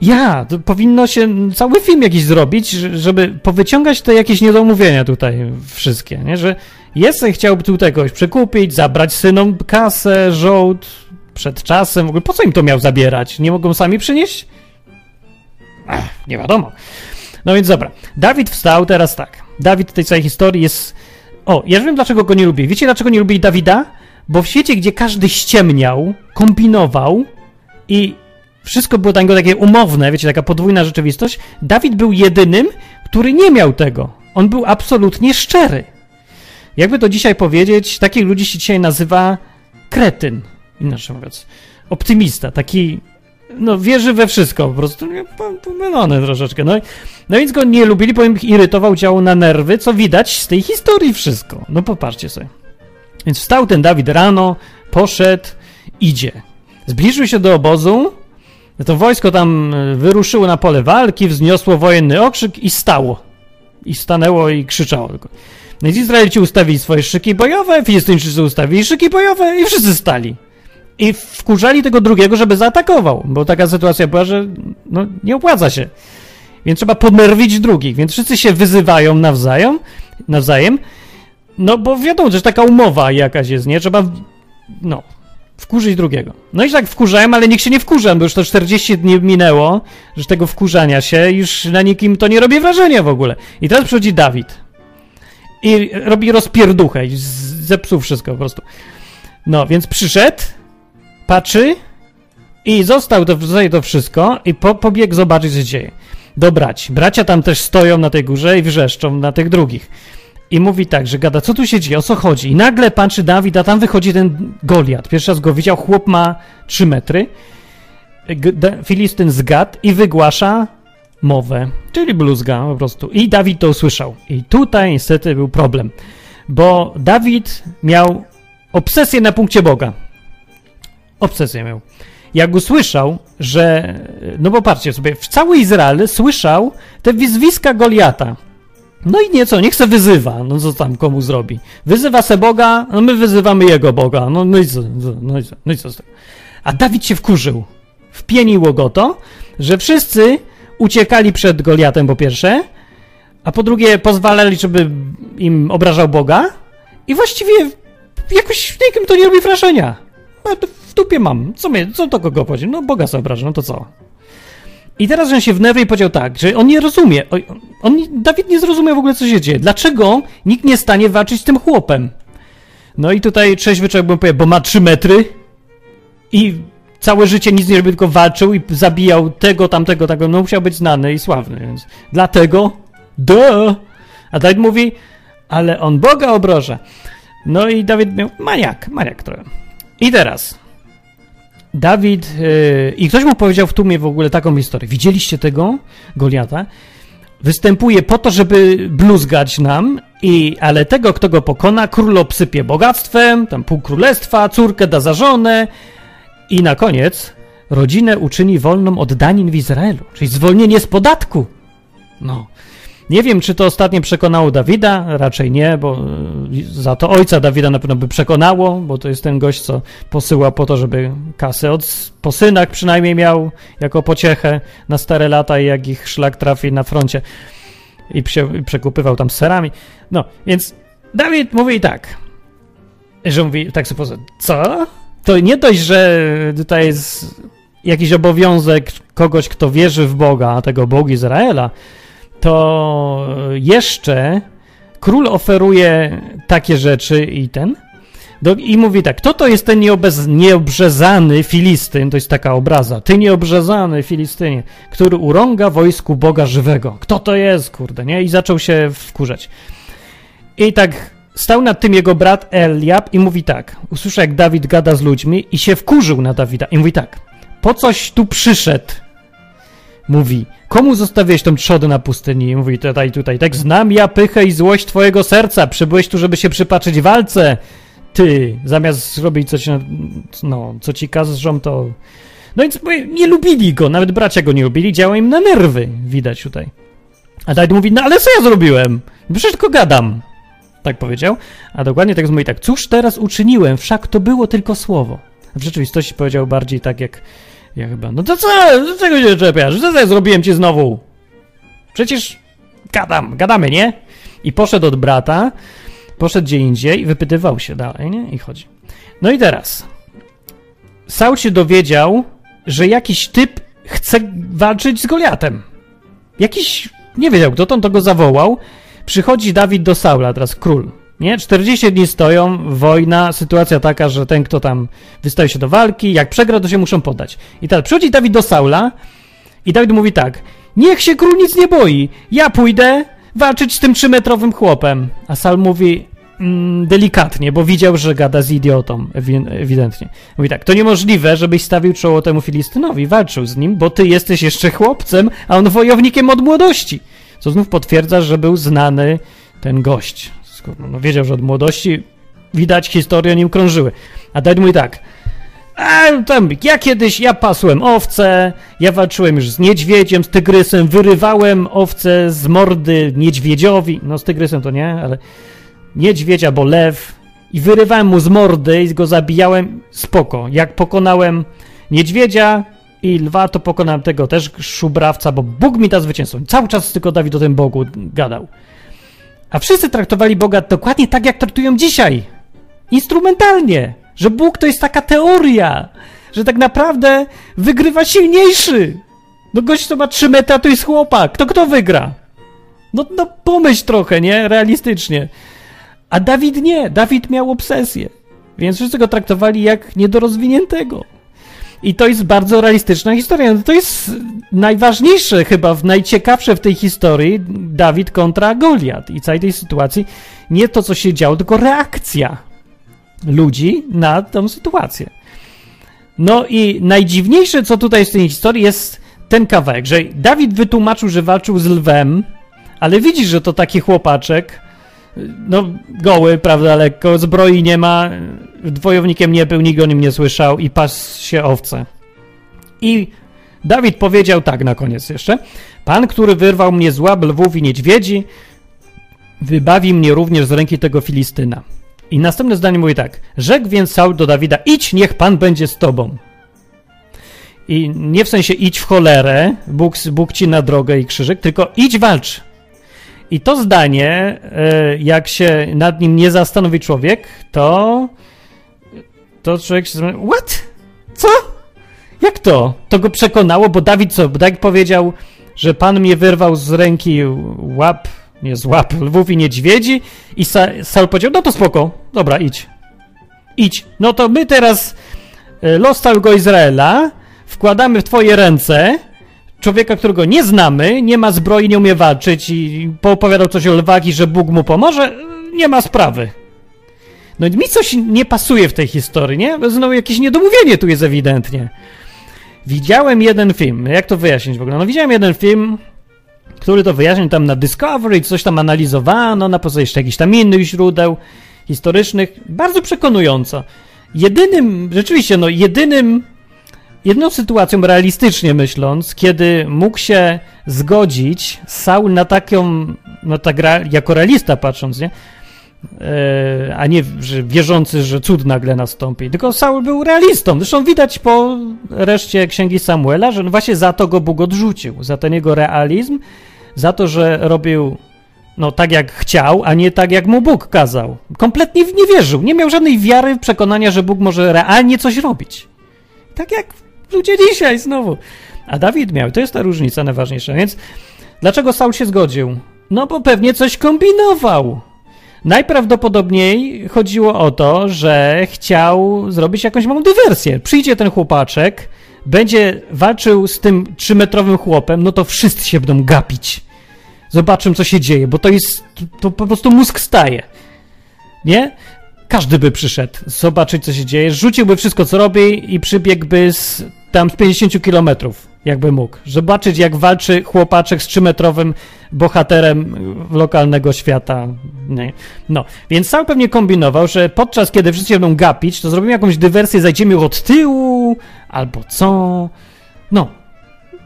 Ja, to powinno się cały film jakiś zrobić, żeby powyciągać te jakieś niedomówienia tutaj wszystkie, nie? Że Jesse chciałby tutaj kogoś przekupić, zabrać synom kasę, żołd przed czasem. W ogóle po co im to miał zabierać? Nie mogą sami przynieść? Ech, nie wiadomo. No więc dobra. Dawid wstał teraz tak. Dawid tej całej historii jest. O, ja wiem dlaczego go nie lubię. Wiecie dlaczego nie lubię Dawida? Bo w świecie, gdzie każdy ściemniał, kombinował i wszystko było dla takie umowne, wiecie, taka podwójna rzeczywistość, Dawid był jedynym, który nie miał tego. On był absolutnie szczery. Jakby to dzisiaj powiedzieć, takich ludzi się dzisiaj nazywa kretyn, inaczej mówiąc. Optymista, taki no wierzy we wszystko, po prostu pomylone troszeczkę. No, no więc go nie lubili, bo ich irytował, działał na nerwy, co widać z tej historii wszystko. No popatrzcie sobie. Więc wstał ten Dawid rano, poszedł, idzie. Zbliżył się do obozu, to wojsko tam e, wyruszyło na pole walki, wzniosło wojenny okrzyk i stało. I stanęło i krzyczało tylko. No i Izraelici ustawili swoje szyki bojowe, Filistyńczycy ustawili szyki bojowe i wszyscy stali. I wkurzali tego drugiego, żeby zaatakował, bo taka sytuacja była, że no, nie opłaca się. Więc trzeba podnerwić drugich, więc wszyscy się wyzywają nawzajem, nawzajem No bo wiadomo, że taka umowa jakaś jest, nie? Trzeba, no, wkurzyć drugiego. No i tak wkurzałem, ale nikt się nie wkurzam, bo już to 40 dni minęło, że tego wkurzania się, już na nikim to nie robi wrażenia w ogóle. I teraz przychodzi Dawid i robi rozpierduchę i zepsuł wszystko po prostu. No, więc przyszedł, patrzy i został to, to wszystko i po, pobiegł zobaczyć, co się dzieje. Do braci. Bracia tam też stoją na tej górze i wrzeszczą na tych drugich. I mówi tak, że gada, co tu się dzieje, o co chodzi? I nagle patrzy Dawid, a tam wychodzi ten Goliat. Pierwszy raz go widział, chłop ma 3 metry. Filistyn zgadł i wygłasza mowę, czyli bluzga po prostu. I Dawid to usłyszał. I tutaj niestety był problem, bo Dawid miał obsesję na punkcie Boga. Obsesję miał. Jak usłyszał, że. No bo patrzcie sobie, w cały Izrael słyszał te wizwiska Goliata. No i nieco, niech se wyzywa, no co tam komu zrobi. Wyzywa se Boga, no my wyzywamy jego Boga, no, no i co, no i co, no i co z tego. A Dawid się wkurzył. Wpieniło go to, że wszyscy uciekali przed Goliatem po pierwsze, a po drugie pozwalali, żeby im obrażał Boga i właściwie jakoś nikim to nie robi wrażenia. W dupie mam. Co, mnie, co to kogo chodzi? No Boga sobie obraża, no to co? I teraz on się wnerwił i powiedział tak, że on nie rozumie. On, Dawid nie zrozumiał w ogóle, co się dzieje. Dlaczego nikt nie stanie walczyć z tym chłopem? No i tutaj trzeźwy człowiek bym powiedział, bo ma 3 metry i całe życie nic nie robił, tylko walczył i zabijał tego, tamtego, tego. No musiał być znany i sławny, więc dlatego, duh! A Dawid mówi, ale on Boga obroża. No i Dawid miał maniak, maniak trochę. I teraz Dawid yy, i ktoś mu powiedział w tłumie w ogóle taką historię. Widzieliście tego Goliata? Występuje po to, żeby bluzgać nam, i, ale tego, kto go pokona, król obsypie bogactwem, tam pół królestwa, córkę da za żonę i na koniec rodzinę uczyni wolną od danin w Izraelu, czyli zwolnienie z podatku. No. Nie wiem, czy to ostatnio przekonało Dawida, raczej nie, bo e, za to ojca Dawida na pewno by przekonało, bo to jest ten gość, co posyła po to, żeby kasę od, po synach przynajmniej miał jako pociechę na stare lata i jak ich szlak trafi na froncie i, prze, i przekupywał tam serami. No, więc Dawid mówi tak, że mówi tak sobie co? To nie dość, że tutaj jest jakiś obowiązek kogoś, kto wierzy w Boga, tego Boga Izraela, to jeszcze król oferuje takie rzeczy i ten. Do, I mówi tak, kto to jest ten nieobez, nieobrzezany Filistyn, to jest taka obraza, ty nieobrzezany Filistynie, który urąga wojsku Boga żywego. Kto to jest, kurde, nie? I zaczął się wkurzać. I tak stał nad tym jego brat Eliab i mówi tak, usłyszał jak Dawid gada z ludźmi i się wkurzył na Dawida i mówi tak, po coś tu przyszedł, mówi, komu zostawiłeś tą trzodę na pustyni? Mówi tutaj, tutaj, tak znam ja pychę i złość twojego serca, przybyłeś tu, żeby się przypatrzyć walce. Ty, zamiast zrobić coś, no, co ci każą, to... No więc nie lubili go, nawet bracia go nie lubili, działa im na nerwy, widać tutaj. A Dawid mówi, no ale co ja zrobiłem? Przecież tylko gadam. Tak powiedział. A dokładnie tak mówi tak, cóż teraz uczyniłem, wszak to było tylko słowo. W rzeczywistości powiedział bardziej tak jak ja chyba, no to co, do czego się czepiasz? Co zrobiłem ci znowu? Przecież gadam, gadamy, nie? I poszedł od brata, poszedł gdzie indziej i wypytywał się dalej, nie? I chodzi. No i teraz. Saul się dowiedział, że jakiś typ chce walczyć z Goliatem. Jakiś, nie wiedział kto, on to go zawołał. Przychodzi Dawid do Saula, teraz król. Nie? 40 dni stoją, wojna, sytuacja taka, że ten, kto tam wystaje się do walki, jak przegra, to się muszą podać. I teraz przychodzi Dawid do Saula i Dawid mówi tak, niech się król nic nie boi, ja pójdę walczyć z tym trzymetrowym chłopem. A Saul mówi mm, delikatnie, bo widział, że gada z idiotą, ewidentnie. Mówi tak, to niemożliwe, żebyś stawił czoło temu Filistynowi, walczył z nim, bo ty jesteś jeszcze chłopcem, a on wojownikiem od młodości. Co znów potwierdza, że był znany ten gość no, no wiedział, że od młodości widać historie o nim krążyły. A Dawid mówi tak, a, tam, ja kiedyś, ja pasłem owce, ja walczyłem już z niedźwiedziem, z tygrysem, wyrywałem owce z mordy niedźwiedziowi, no z tygrysem to nie, ale niedźwiedź albo lew i wyrywałem mu z mordy i go zabijałem, spoko. Jak pokonałem niedźwiedzia i lwa, to pokonałem tego też szubrawca, bo Bóg mi da zwycięstwo. Cały czas tylko Dawid o tym Bogu gadał. A wszyscy traktowali Boga dokładnie tak, jak traktują dzisiaj. Instrumentalnie. Że Bóg to jest taka teoria, że tak naprawdę wygrywa silniejszy. No gość, co ma 3 metry, to jest chłopak. To kto wygra? No, no pomyśl trochę, nie? Realistycznie. A Dawid nie. Dawid miał obsesję. Więc wszyscy go traktowali jak niedorozwiniętego. I to jest bardzo realistyczna historia. To jest najważniejsze, chyba najciekawsze w tej historii Dawid kontra Goliat i całej tej sytuacji. Nie to, co się działo, tylko reakcja ludzi na tę sytuację. No i najdziwniejsze, co tutaj jest w tej historii, jest ten kawałek, że Dawid wytłumaczył, że walczył z lwem, ale widzisz, że to taki chłopaczek, no goły, prawda, lekko, zbroi nie ma, dwojownikiem nie był, nikt o nim nie słyszał i pas się owce. I Dawid powiedział tak na koniec jeszcze, Pan, który wyrwał mnie z łap lwów i niedźwiedzi, wybawi mnie również z ręki tego Filistyna. I następne zdanie mówi tak, rzekł więc Saul do Dawida, idź, niech Pan będzie z tobą. I nie w sensie idź w cholerę, Bóg, Bóg ci na drogę i krzyżyk, tylko idź walcz. I to zdanie, e, jak się nad nim nie zastanowi człowiek, to to człowiek się what? Co? Jak to? To go przekonało, bo Dawid co? Dawid powiedział, że Pan mnie wyrwał z ręki łap, nie z łap lwów i niedźwiedzi i Sa Saul powiedział, no to spoko, dobra, idź. Idź. No to my teraz e, los całego Izraela wkładamy w twoje ręce człowieka, którego nie znamy, nie ma zbroi, nie umie walczyć i poopowiadał coś o lwach i że Bóg mu pomoże, nie ma sprawy. No mi coś nie pasuje w tej historii, nie? Znowu jakieś niedomówienie tu jest ewidentnie. Widziałem jeden film, jak to wyjaśnić w ogóle? No widziałem jeden film, który to wyjaśnił tam na Discovery, coś tam analizowano, na podstawie jeszcze jakichś tam innych źródeł historycznych, bardzo przekonująco. Jedynym, rzeczywiście, no jedynym Jedną sytuacją, realistycznie myśląc, kiedy mógł się zgodzić Saul na taką, no tak jako realista patrząc, nie? E, a nie że wierzący, że cud nagle nastąpi. Tylko Saul był realistą. Zresztą widać po reszcie księgi Samuela, że właśnie za to go Bóg odrzucił. Za ten jego realizm, za to, że robił no tak jak chciał, a nie tak jak mu Bóg kazał. Kompletnie nie wierzył. Nie miał żadnej wiary, przekonania, że Bóg może realnie coś robić. Tak jak Ludzie dzisiaj znowu. A Dawid miał, to jest ta różnica najważniejsza. Więc dlaczego Saul się zgodził? No bo pewnie coś kombinował. Najprawdopodobniej chodziło o to, że chciał zrobić jakąś małą dywersję. Przyjdzie ten chłopaczek, będzie walczył z tym trzymetrowym chłopem, no to wszyscy się będą gapić. Zobaczmy, co się dzieje, bo to jest, to po prostu mózg staje. Nie? Każdy by przyszedł zobaczyć, co się dzieje, rzuciłby wszystko, co robi i przybiegłby z tam z 50 kilometrów, jakby mógł. Zobaczyć, jak walczy chłopaczek z 3-metrowym bohaterem lokalnego świata. Nie. No, więc sam pewnie kombinował, że podczas kiedy wszyscy będą gapić, to zrobimy jakąś dywersję, zajdziemy od tyłu, albo co. No,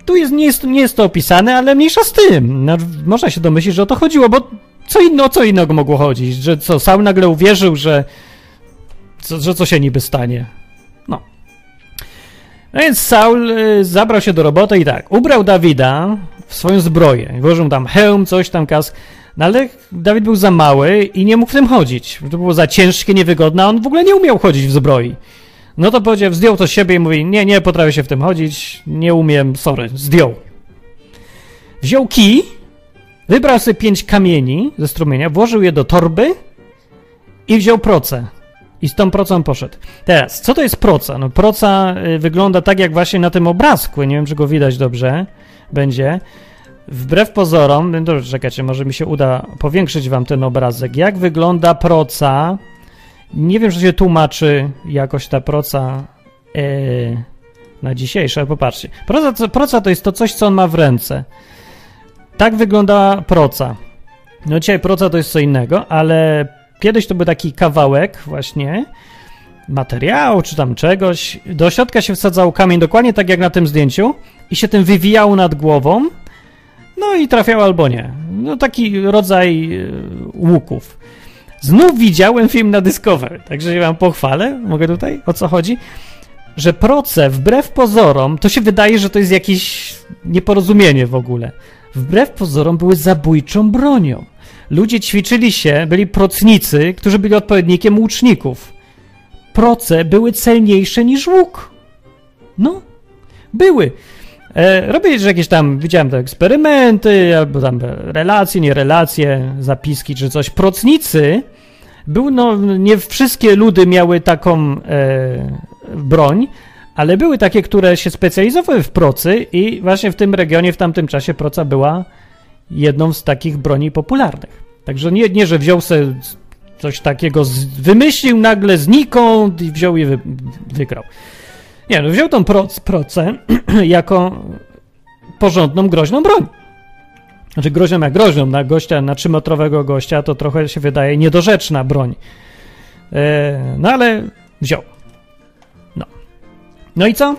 tu jest, nie, jest, nie jest to opisane, ale mniejsza z tym. No, można się domyślić, że o to chodziło, bo co inno, co innego mogło chodzić? Że co, sam nagle uwierzył, że że co się niby stanie. No. No więc Saul y, zabrał się do roboty i tak, ubrał Dawida w swoją zbroję. Włożył tam hełm, coś tam, kask. No ale Dawid był za mały i nie mógł w tym chodzić. To było za ciężkie, niewygodne, a on w ogóle nie umiał chodzić w zbroi. No to powiedział, zdjął to z siebie i mówi, nie, nie potrafię się w tym chodzić, nie umiem, sorry, zdjął. Wziął kij, wybrał sobie pięć kamieni ze strumienia, włożył je do torby i wziął proce. I z tą procą poszedł. Teraz, co to jest proca? No proca y, wygląda tak jak właśnie na tym obrazku, nie wiem, czy go widać dobrze, będzie. Wbrew pozorom, no dobrze, czekajcie, może mi się uda powiększyć wam ten obrazek. Jak wygląda proca? Nie wiem, czy się tłumaczy jakoś ta proca yy, na dzisiejsze, ale popatrzcie. Proca, proca to jest to coś, co on ma w ręce. Tak wygląda proca. No dzisiaj proca to jest co innego, ale Kiedyś to był taki kawałek właśnie materiału czy tam czegoś. Do środka się wsadzał kamień dokładnie tak jak na tym zdjęciu i się tym wywijał nad głową. No i trafiał albo nie. No taki rodzaj e, łuków. Znów widziałem film na Discovery, także się wam pochwalę. Mogę tutaj? O co chodzi? Że proce, wbrew pozorom, to się wydaje, że to jest jakieś nieporozumienie w ogóle. Wbrew pozorom były zabójczą bronią. Ludzie ćwiczyli się, byli procnicy, którzy byli odpowiednikiem łuczników. Proce były celniejsze niż łuk. No, były. E, robię jakieś tam, widziałem te eksperymenty, albo tam relacje, nie relacje, zapiski czy coś. Procnicy, był, no, nie wszystkie ludy miały taką e, broń, ale były takie, które się specjalizowały w procy i właśnie w tym regionie, w tamtym czasie proca była jedną z takich broni popularnych. Także nie, nie że wziął sobie coś takiego, z, wymyślił nagle znikąd i wziął i wy, wygrał. Nie, no wziął tą proc, procę jako porządną, groźną broń. Znaczy groźną jak groźną, na gościa, na trzymetrowego gościa to trochę się wydaje niedorzeczna broń. E, no ale wziął. No. No i co?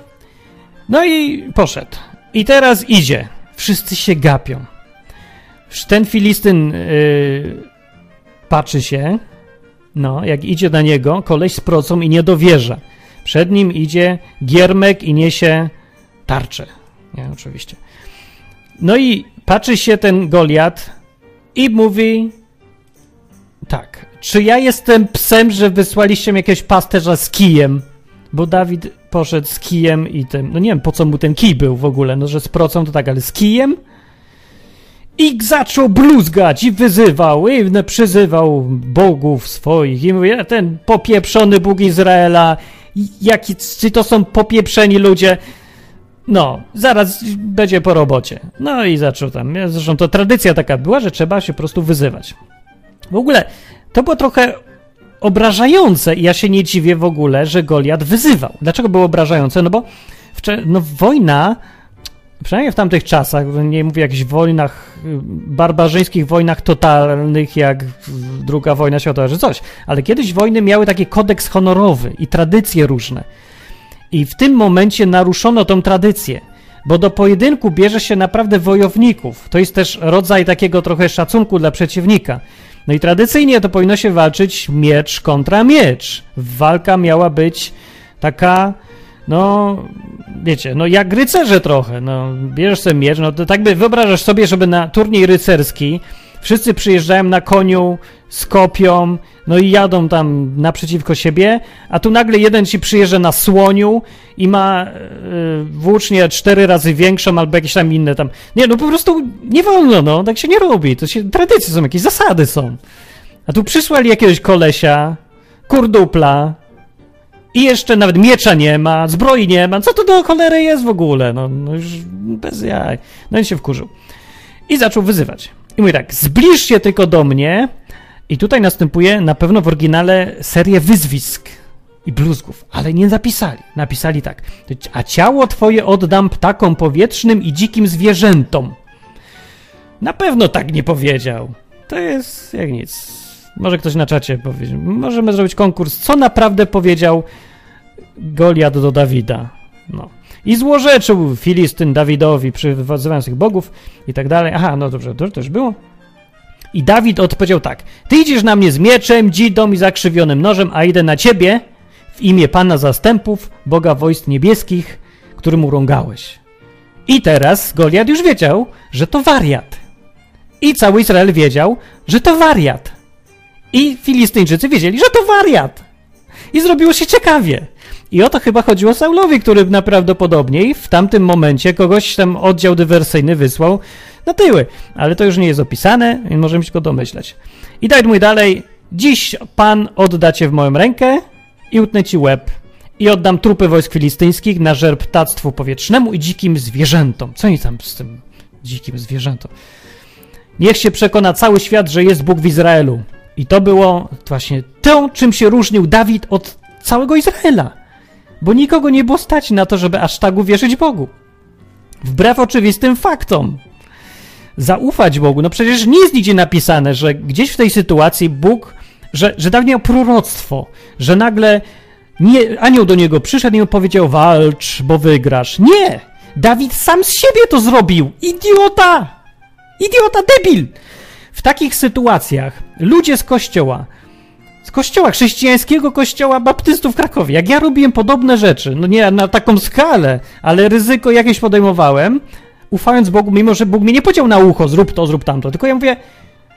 No i poszedł. I teraz idzie. Wszyscy się gapią. Ten Filistyn yy, patrzy się, no, jak idzie na niego, koleś z procą i nie dowierza. Przed nim idzie giermek i niesie tarczę. Nie, oczywiście. No i patrzy się ten Goliat i mówi tak, czy ja jestem psem, że wysłaliście mi jakiegoś pasterza z kijem? Bo Dawid poszedł z kijem i tym, no nie wiem po co mu ten kij był w ogóle, no że z procą to tak, ale z kijem? I zaczął bluzgać i wyzywał, i przyzywał bogów swoich. I mówi, ten popieprzony Bóg Izraela, jaki, czy to są popieprzeni ludzie? No, zaraz będzie po robocie. No i zaczął tam. Zresztą to tradycja taka była, że trzeba się po prostu wyzywać. W ogóle to było trochę obrażające i ja się nie dziwię w ogóle, że Goliat wyzywał. Dlaczego było obrażające? No bo no, wojna przynajmniej w tamtych czasach, nie mówię o jakichś wojnach, barbarzyńskich wojnach totalnych, jak druga wojna światowa, czy coś, ale kiedyś wojny miały taki kodeks honorowy i tradycje różne. I w tym momencie naruszono tą tradycję, bo do pojedynku bierze się naprawdę wojowników. To jest też rodzaj takiego trochę szacunku dla przeciwnika. No i tradycyjnie to powinno się walczyć miecz kontra miecz. Walka miała być taka no, wiecie, no jak rycerze trochę, no, bierzesz sobie miecz, no to tak by wyobrażasz sobie, żeby na turniej rycerski wszyscy przyjeżdżają na koniu z kopią, no i jadą tam naprzeciwko siebie, a tu nagle jeden ci przyjeżdża na słoniu i ma yy, włócznię cztery razy większą albo jakieś tam inne tam. Nie, no po prostu nie wolno, no, tak się nie robi, to się, tradycje są, jakieś zasady są. A tu przysłali jakiegoś kolesia, kurdupla, i jeszcze nawet miecza nie ma, zbroi nie ma. Co to do cholery jest w ogóle? No, no już bez jaj. No i się wkurzył. I zaczął wyzywać. I mówi tak, zbliż się tylko do mnie. I tutaj następuje na pewno w oryginale seria wyzwisk i bluzgów, ale nie napisali. Napisali tak, a ciało twoje oddam ptakom powietrznym i dzikim zwierzętom. Na pewno tak nie powiedział. To jest jak nic. Może ktoś na czacie powiedzieć. Możemy zrobić konkurs, co naprawdę powiedział Goliat do Dawida. No. I złorzeczył Filistyn Dawidowi, przyzywając tych bogów i tak dalej. Aha, no dobrze, to też było. I Dawid odpowiedział tak: Ty idziesz na mnie z mieczem, dzidą i zakrzywionym nożem, a idę na ciebie w imię Pana zastępów, Boga wojsk niebieskich, którym urągałeś. I teraz Goliat już wiedział, że to wariat. I cały Izrael wiedział, że to wariat. I Filistyńczycy wiedzieli, że to wariat. I zrobiło się ciekawie. I o to chyba chodziło Saulowi, który najprawdopodobniej w tamtym momencie kogoś tam oddział dywersyjny wysłał na tyły. Ale to już nie jest opisane i możemy się go domyśleć. I daj mój dalej. Dziś Pan odda cię w moją rękę i utnę ci łeb. I oddam trupy wojsk filistyńskich na żerb ptactwu powietrznemu i dzikim zwierzętom. Co oni tam z tym dzikim zwierzętom? Niech się przekona cały świat, że jest Bóg w Izraelu. I to było właśnie to, czym się różnił Dawid od całego Izraela. Bo nikogo nie było stać na to, żeby aż tak uwierzyć Bogu. Wbrew oczywistym faktom. Zaufać Bogu. No przecież nie jest nigdzie napisane, że gdzieś w tej sytuacji Bóg, że, że miał proroctwo, że nagle nie, anioł do niego przyszedł i mu powiedział walcz, bo wygrasz. Nie! Dawid sam z siebie to zrobił. Idiota! Idiota, debil! W takich sytuacjach ludzie z kościoła, z kościoła chrześcijańskiego kościoła baptystów w Krakowie, jak ja robiłem podobne rzeczy, no nie na taką skalę, ale ryzyko jakieś podejmowałem, ufając Bogu, mimo że Bóg mnie nie powiedział na ucho, zrób to, zrób tamto, tylko ja mówię,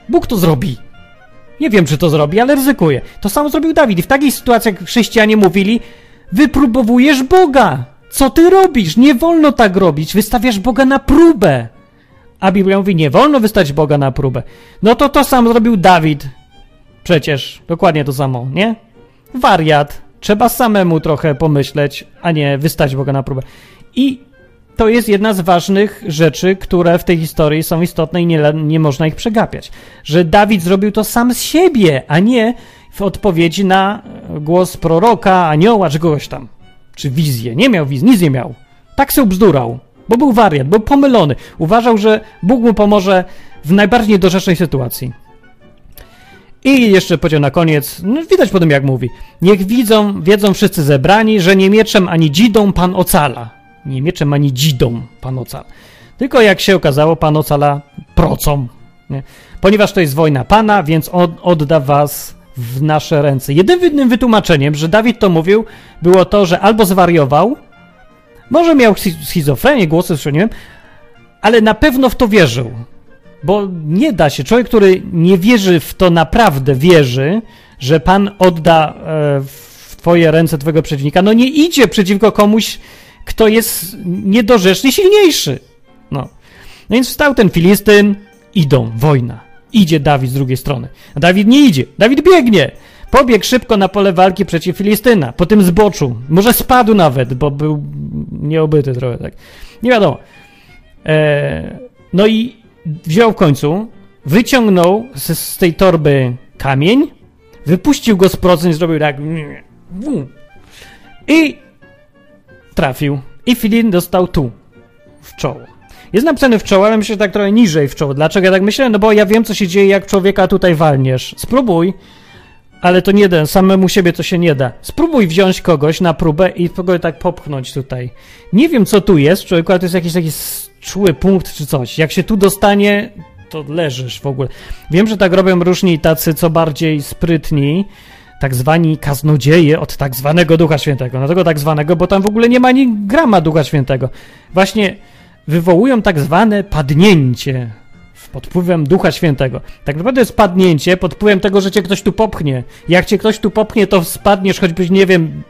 Bóg to zrobi. Nie wiem, czy to zrobi, ale ryzykuję. To samo zrobił Dawid. I w takich sytuacjach chrześcijanie mówili, wypróbowujesz Boga. Co ty robisz? Nie wolno tak robić. Wystawiasz Boga na próbę. A Biblia mówi, nie wolno wystać Boga na próbę. No to to samo zrobił Dawid. Przecież, dokładnie to samo, nie? Wariat. Trzeba samemu trochę pomyśleć, a nie wystać Boga na próbę. I to jest jedna z ważnych rzeczy, które w tej historii są istotne i nie, nie można ich przegapiać. Że Dawid zrobił to sam z siebie, a nie w odpowiedzi na głos proroka, anioła czy kogoś tam. Czy wizję. Nie miał wizji, nic nie miał. Tak się bzdurał, bo był wariat, był pomylony. Uważał, że Bóg mu pomoże w najbardziej niedorzecznej sytuacji. I jeszcze powiedział na koniec, no widać po tym jak mówi, niech widzą, wiedzą wszyscy zebrani, że nie mieczem ani dzidą Pan ocala. Nie mieczem ani dzidą Pan ocala. Tylko jak się okazało, Pan ocala procą. Nie? Ponieważ to jest wojna Pana, więc on odda was w nasze ręce. Jedynym wytłumaczeniem, że Dawid to mówił, było to, że albo zwariował, może miał schizofrenię, głosy, nie wiem, ale na pewno w to wierzył. Bo nie da się. Człowiek, który nie wierzy w to, naprawdę wierzy, że Pan odda e, w Twoje ręce Twojego przeciwnika, no nie idzie przeciwko komuś, kto jest niedorzeczny, silniejszy. No. no więc wstał ten Filistyn, idą, wojna. Idzie Dawid z drugiej strony. A Dawid nie idzie, Dawid biegnie. Pobiegł szybko na pole walki przeciw Filistyna, po tym zboczu. Może spadł nawet, bo był nieobyty trochę, tak. Nie wiadomo. E, no i wziął w końcu, wyciągnął z, z tej torby kamień, wypuścił go z procent zrobił tak. I trafił. I Filin dostał tu, w czoło. Jest napisane w czoło, ale myślę, że tak trochę niżej w czoło. Dlaczego ja tak myślę? No bo ja wiem, co się dzieje, jak człowieka tutaj walniesz. Spróbuj, ale to nie da, samemu siebie to się nie da. Spróbuj wziąć kogoś na próbę i go tak popchnąć tutaj. Nie wiem, co tu jest, człowieku, ale to jest jakiś taki czuły punkt czy coś. Jak się tu dostanie, to leżysz w ogóle. Wiem, że tak robią różni tacy, co bardziej sprytni, tak zwani kaznodzieje od tak zwanego Ducha Świętego. Dlatego tak zwanego, bo tam w ogóle nie ma ani grama Ducha Świętego. Właśnie wywołują tak zwane padnięcie pod wpływem Ducha Świętego. Tak naprawdę jest padnięcie pod wpływem tego, że cię ktoś tu popchnie. Jak cię ktoś tu popchnie, to spadniesz, choćbyś nie wiem,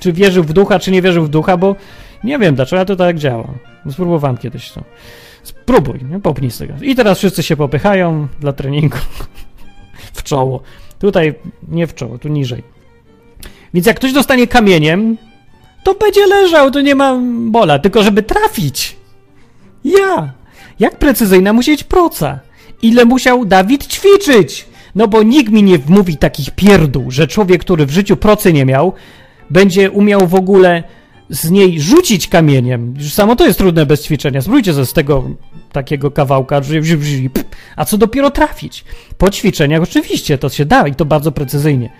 czy wierzył w ducha, czy nie wierzył w ducha, bo nie wiem, dlaczego to tak działa. Spróbowałem kiedyś to. Spróbuj, nie? popnij z tego. I teraz wszyscy się popychają dla treningu w czoło. Tutaj nie w czoło, tu niżej. Więc jak ktoś dostanie kamieniem, to będzie leżał, to nie ma bola, tylko żeby trafić. Ja! Jak precyzyjna musi być proca? Ile musiał Dawid ćwiczyć? No bo nikt mi nie mówi takich pierdół, że człowiek, który w życiu procy nie miał, będzie umiał w ogóle z niej rzucić kamieniem. Już samo to jest trudne bez ćwiczenia. Spróbujcie ze z tego takiego kawałka, a co dopiero trafić. Po ćwiczeniach oczywiście to się da i to bardzo precyzyjnie,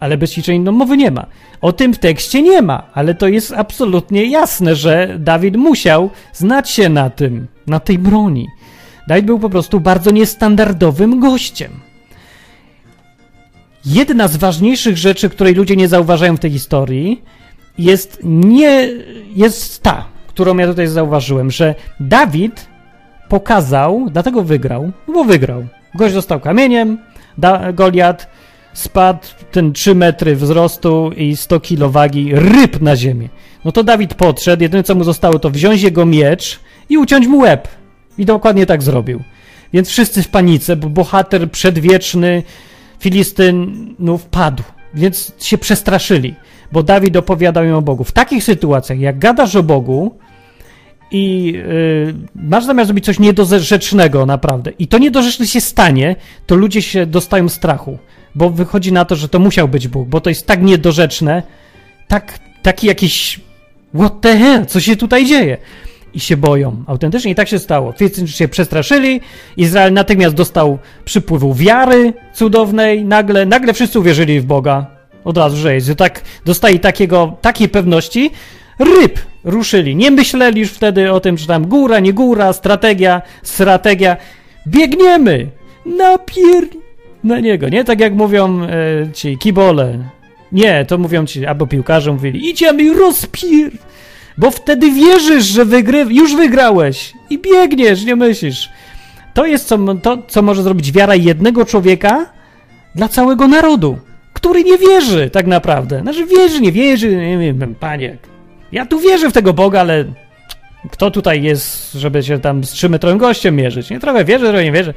ale bez ćwiczeń mowy nie ma. O tym w tekście nie ma, ale to jest absolutnie jasne, że Dawid musiał znać się na tym, na tej broni. Dawid był po prostu bardzo niestandardowym gościem. Jedna z ważniejszych rzeczy, której ludzie nie zauważają w tej historii, jest nie jest ta, którą ja tutaj zauważyłem, że Dawid pokazał, dlatego wygrał, bo wygrał. Gość został kamieniem, da, Goliat spadł ten 3 metry wzrostu i 100 kilo wagi, ryb na ziemię. No to Dawid podszedł, jedyne co mu zostało to wziąć jego miecz i uciąć mu łeb. I dokładnie tak zrobił. Więc wszyscy w panice, bo bohater przedwieczny Filistynów padł. Więc się przestraszyli bo Dawid opowiadał im o Bogu. W takich sytuacjach, jak gadasz o Bogu i yy, masz zamiar zrobić coś niedorzecznego naprawdę i to niedorzeczne się stanie, to ludzie się dostają strachu, bo wychodzi na to, że to musiał być Bóg, bo to jest tak niedorzeczne, tak, taki jakiś what the hell, co się tutaj dzieje? I się boją. Autentycznie i tak się stało. Wszyscy się przestraszyli, Izrael natychmiast dostał przypływu wiary cudownej, nagle, nagle wszyscy uwierzyli w Boga, od razu, że jest. Tak, dostali takiego, takiej pewności, ryb ruszyli. Nie myśleli już wtedy o tym, że tam góra, nie góra, strategia, strategia. Biegniemy! Napier... na niego, nie? Tak jak mówią e, ci kibole. Nie, to mówią ci, albo piłkarze mówili, idziemy rozpier... Bo wtedy wierzysz, że wygry... już wygrałeś i biegniesz, nie myślisz. to jest co, to, co może zrobić wiara jednego człowieka dla całego narodu, który nie wierzy tak naprawdę. Znaczy wierzy, nie wierzy, nie wiem, panie, ja tu wierzę w tego Boga, ale kto tutaj jest, żeby się tam z trzymetrowym gościem mierzyć? Nie, trochę wierzę, trochę nie wierzę.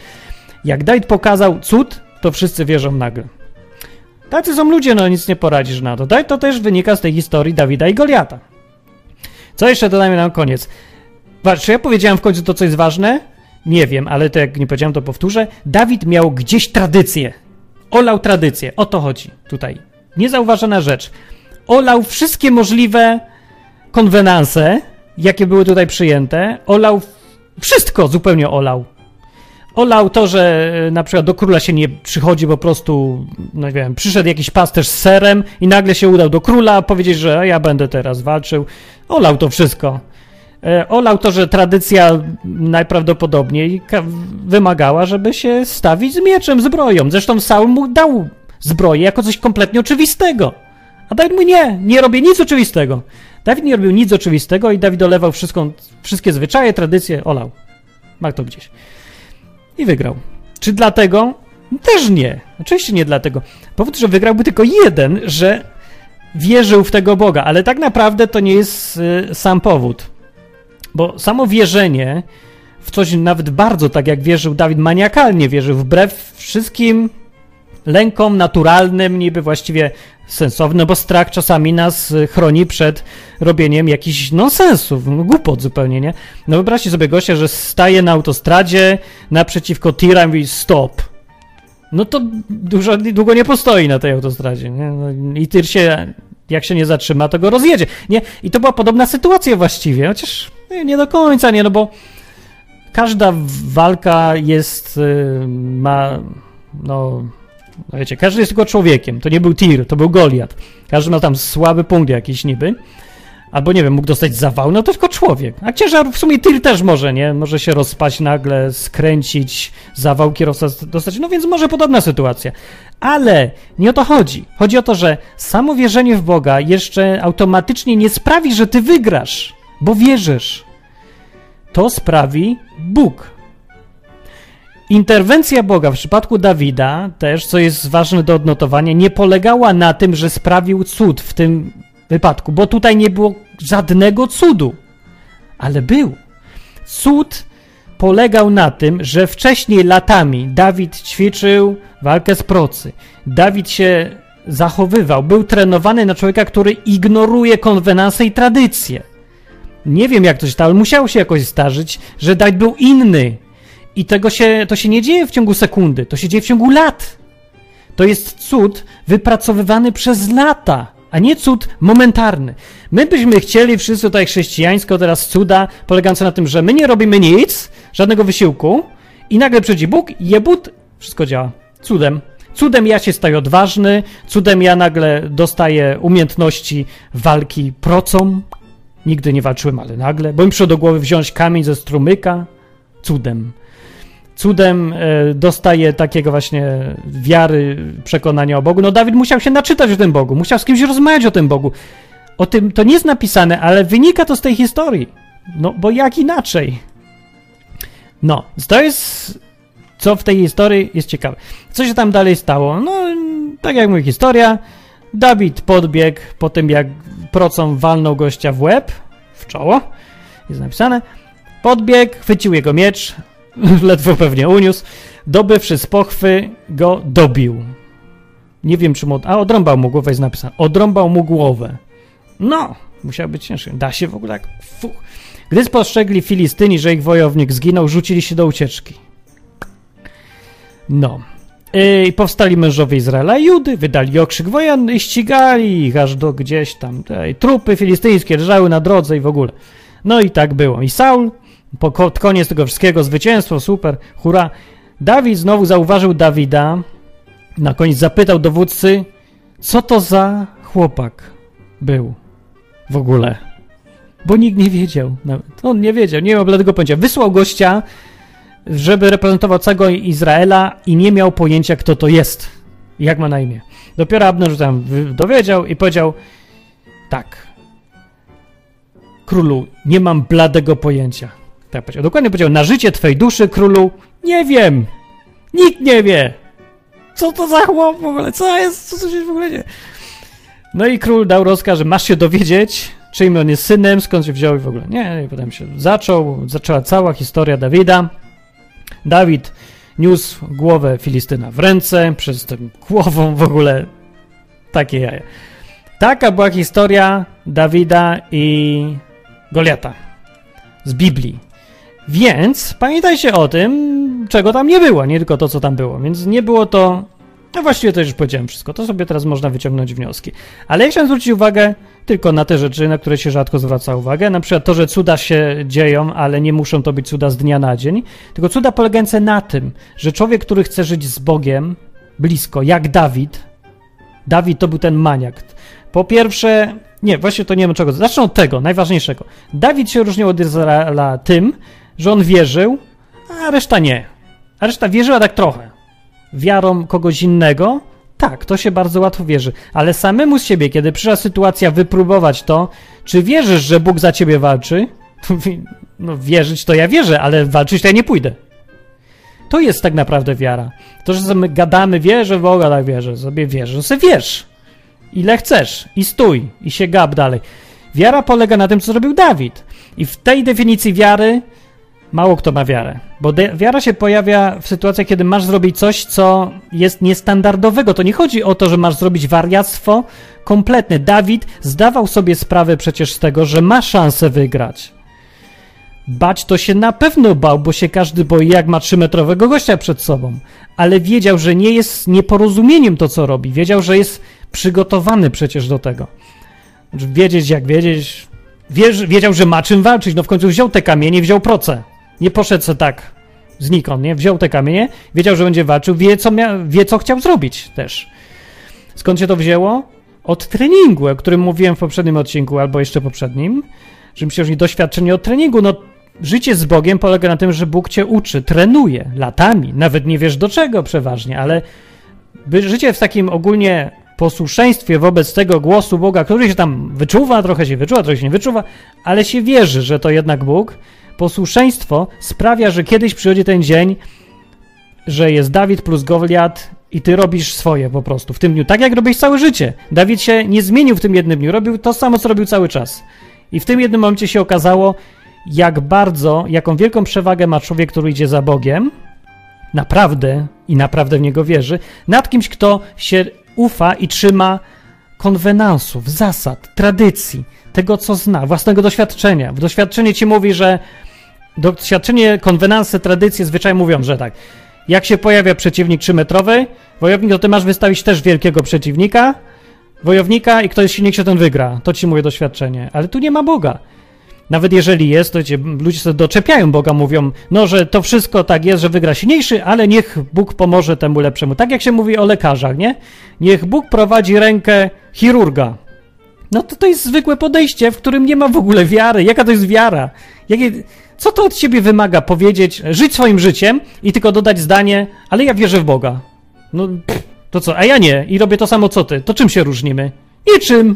Jak Dawid pokazał cud, to wszyscy wierzą nagle. Tacy są ludzie, no nic nie poradzisz na to. To też wynika z tej historii Dawida i Goliata. Co jeszcze dodajmy na koniec? Czy ja powiedziałem w końcu to, co jest ważne? Nie wiem, ale to jak nie powiedziałem, to powtórzę. Dawid miał gdzieś tradycję. Olał tradycję. O to chodzi tutaj. Niezauważona rzecz. Olał wszystkie możliwe konwenanse, jakie były tutaj przyjęte. Olał wszystko, zupełnie olał. Olał to, że e, na przykład do króla się nie przychodzi po prostu, no nie wiem, przyszedł jakiś pasterz z serem i nagle się udał do króla powiedzieć, że ja będę teraz walczył. Olał to wszystko. E, olał to, że tradycja najprawdopodobniej wymagała, żeby się stawić z mieczem, zbroją. Zresztą Saul mu dał zbroję jako coś kompletnie oczywistego. A Dawid mu nie, nie robię nic oczywistego. Dawid nie robił nic oczywistego i Dawid olewał wszystko, wszystkie zwyczaje, tradycje, olał. Ma to gdzieś. I wygrał. Czy dlatego? Też nie. Oczywiście nie dlatego. Powód, że wygrałby tylko jeden, że wierzył w tego Boga, ale tak naprawdę to nie jest y, sam powód. Bo samo wierzenie w coś nawet bardzo tak jak wierzył Dawid, maniakalnie wierzył, wbrew wszystkim lękom naturalnym, niby właściwie sensownym, bo strach czasami nas chroni przed robieniem jakichś nonsensów, no, głupot zupełnie, nie? No wyobraźcie sobie gościa, że staje na autostradzie naprzeciwko tira i mówi stop. No to dużo, długo nie postoi na tej autostradzie, nie? No, I tir się, jak się nie zatrzyma, to go rozjedzie, nie? I to była podobna sytuacja właściwie, chociaż nie do końca, nie? No bo każda walka jest, y, ma, no no wiecie, każdy jest tylko człowiekiem. To nie był Tir, to był Goliat. Każdy ma tam słaby punkt jakiś niby. Albo nie wiem, mógł dostać zawał, no to tylko człowiek. A ciężar w sumie Tir też może, nie? Może się rozpaść nagle, skręcić, zawał kierowca dostać. No więc może podobna sytuacja. Ale nie o to chodzi. Chodzi o to, że samo wierzenie w Boga jeszcze automatycznie nie sprawi, że ty wygrasz, bo wierzysz. To sprawi Bóg. Interwencja Boga w przypadku Dawida, też co jest ważne do odnotowania, nie polegała na tym, że sprawił cud w tym wypadku, bo tutaj nie było żadnego cudu. Ale był. Cud polegał na tym, że wcześniej latami Dawid ćwiczył walkę z procy. Dawid się zachowywał, był trenowany na człowieka, który ignoruje konwenanse i tradycje. Nie wiem jak to się stało, ale musiało się jakoś zdarzyć, że Dawid był inny i tego się, to się nie dzieje w ciągu sekundy, to się dzieje w ciągu lat. To jest cud wypracowywany przez lata, a nie cud momentarny. My byśmy chcieli wszyscy tutaj chrześcijańsko teraz cuda polegające na tym, że my nie robimy nic, żadnego wysiłku i nagle przychodzi Bóg jebut, wszystko działa. Cudem. Cudem ja się staję odważny, cudem ja nagle dostaję umiejętności walki procą. Nigdy nie walczyłem, ale nagle. Bo mi przyszło do głowy wziąć kamień ze strumyka. Cudem cudem e, dostaje takiego właśnie wiary, przekonania o Bogu. No Dawid musiał się naczytać o tym Bogu, musiał z kimś rozmawiać o tym Bogu. O tym to nie jest napisane, ale wynika to z tej historii. No, bo jak inaczej? No, to jest co w tej historii jest ciekawe. Co się tam dalej stało? No, tak jak mówi historia, Dawid podbiegł po tym, jak procą walnął gościa w łeb, w czoło, jest napisane, podbiegł, chwycił jego miecz, ledwo pewnie uniósł, dobywszy z pochwy, go dobił. Nie wiem, czy mu... A, odrąbał mu głowę, jest napisane. Odrąbał mu głowę. No, musiał być cięższy. Da się w ogóle. Fuch. Gdy spostrzegli Filistyni, że ich wojownik zginął, rzucili się do ucieczki. No. I powstali mężowie Izraela i Judy, wydali okrzyk wojenny i ścigali ich aż do gdzieś tam. Tutaj, trupy filistyńskie leżały na drodze i w ogóle. No i tak było. I Saul po koniec tego wszystkiego, zwycięstwo, super, hura. Dawid znowu zauważył Dawida. Na koniec zapytał dowódcy, co to za chłopak był w ogóle. Bo nikt nie wiedział. Nawet. On nie wiedział, nie miał dlatego pojęcia. Wysłał gościa, żeby reprezentował całego Izraela i nie miał pojęcia, kto to jest. Jak ma na imię. Dopiero Abner tam dowiedział i powiedział tak. Królu, nie mam bladego pojęcia Tak powiedział. Dokładnie powiedział, na życie twej duszy, królu, nie wiem. Nikt nie wie. Co to za chłop w ogóle? Co jest? Co to się w ogóle dzieje? No i król dał rozkaz, że masz się dowiedzieć, czyim on jest synem, skąd się wziął i w ogóle. Nie, i potem się zaczął, zaczęła cała historia Dawida. Dawid niósł głowę Filistyna w ręce, przez tę głową w ogóle takie jaja. Taka była historia Dawida i Goliata z Biblii. Więc pamiętajcie o tym, czego tam nie było, nie tylko to, co tam było. Więc nie było to. No właściwie to już powiedziałem wszystko, to sobie teraz można wyciągnąć wnioski. Ale ja chciałem zwrócić uwagę tylko na te rzeczy, na które się rzadko zwraca uwagę. Na przykład to, że cuda się dzieją, ale nie muszą to być cuda z dnia na dzień. Tylko cuda polegające na tym, że człowiek, który chce żyć z Bogiem blisko, jak Dawid, Dawid to był ten maniak. Po pierwsze, nie, właśnie to nie wiem czego. Zacznę od tego, najważniejszego. Dawid się różnił od Izraela tym, że on wierzył, a reszta nie. A reszta wierzyła tak trochę. Wiarą kogoś innego, tak, to się bardzo łatwo wierzy. Ale samemu z siebie, kiedy przyszła sytuacja wypróbować to, czy wierzysz, że Bóg za ciebie walczy, no wierzyć to ja wierzę, ale walczyć to ja nie pójdę. To jest tak naprawdę wiara. To, że my gadamy, wierzę w Boga, tak wierzę, sobie wierzę, no sobie wierz. Ile chcesz i stój i się gap dalej. Wiara polega na tym, co zrobił Dawid. I w tej definicji wiary mało kto ma wiarę. Bo wiara się pojawia w sytuacjach, kiedy masz zrobić coś, co jest niestandardowego. To nie chodzi o to, że masz zrobić wariactwo kompletne. Dawid zdawał sobie sprawę przecież z tego, że ma szansę wygrać. Bać to się na pewno bał, bo się każdy boi, jak ma trzymetrowego gościa przed sobą. Ale wiedział, że nie jest nieporozumieniem to, co robi. Wiedział, że jest przygotowany przecież do tego. Wiedzieć jak wiedzieć, wiedział, że ma czym walczyć, no w końcu wziął te kamienie, wziął proce. Nie poszedł se tak znikąd, nie? Wziął te kamienie, wiedział, że będzie walczył, wie co, mia- wie, co chciał zrobić też. Skąd się to wzięło? Od treningu, o którym mówiłem w poprzednim odcinku, albo jeszcze poprzednim, że się różni doświadczenie od treningu. No, życie z Bogiem polega na tym, że Bóg cię uczy, trenuje latami, nawet nie wiesz do czego przeważnie, ale życie w takim ogólnie posłuszeństwie wobec tego głosu Boga, który się tam wyczuwa, trochę się wyczuwa, trochę się nie wyczuwa, ale się wierzy, że to jednak Bóg. Posłuszeństwo sprawia, że kiedyś przychodzi ten dzień, że jest Dawid plus Goliat i ty robisz swoje po prostu w tym dniu, tak jak robisz całe życie. Dawid się nie zmienił w tym jednym dniu, robił to samo, co robił cały czas. I w tym jednym momencie się okazało, jak bardzo, jaką wielką przewagę ma człowiek, który idzie za Bogiem, naprawdę i naprawdę w niego wierzy, nad kimś, kto się ufa i trzyma konwenansów, zasad, tradycji, tego, co zna, własnego doświadczenia. W doświadczenie ci mówi, że doświadczenie, konwenanse, tradycje zwyczaj mówią, że tak, jak się pojawia przeciwnik trzymetrowy, wojownik, to ty masz wystawić też wielkiego przeciwnika, wojownika i ktoś silniejszy ten wygra. To ci mówię doświadczenie. Ale tu nie ma Boga. Nawet jeżeli jest, to ludzie sobie doczepiają Boga, mówią, no, że to wszystko tak jest, że wygra silniejszy, ale niech Bóg pomoże temu lepszemu. Tak jak się mówi o lekarzach, nie? Niech Bóg prowadzi rękę chirurga. No to to jest zwykłe podejście, w którym nie ma w ogóle wiary. Jaka to jest wiara? Jakie, co to od ciebie wymaga powiedzieć, żyć swoim życiem i tylko dodać zdanie, ale ja wierzę w Boga. No, pff, to co, a ja nie i robię to samo co ty. To czym się różnimy? Niczym.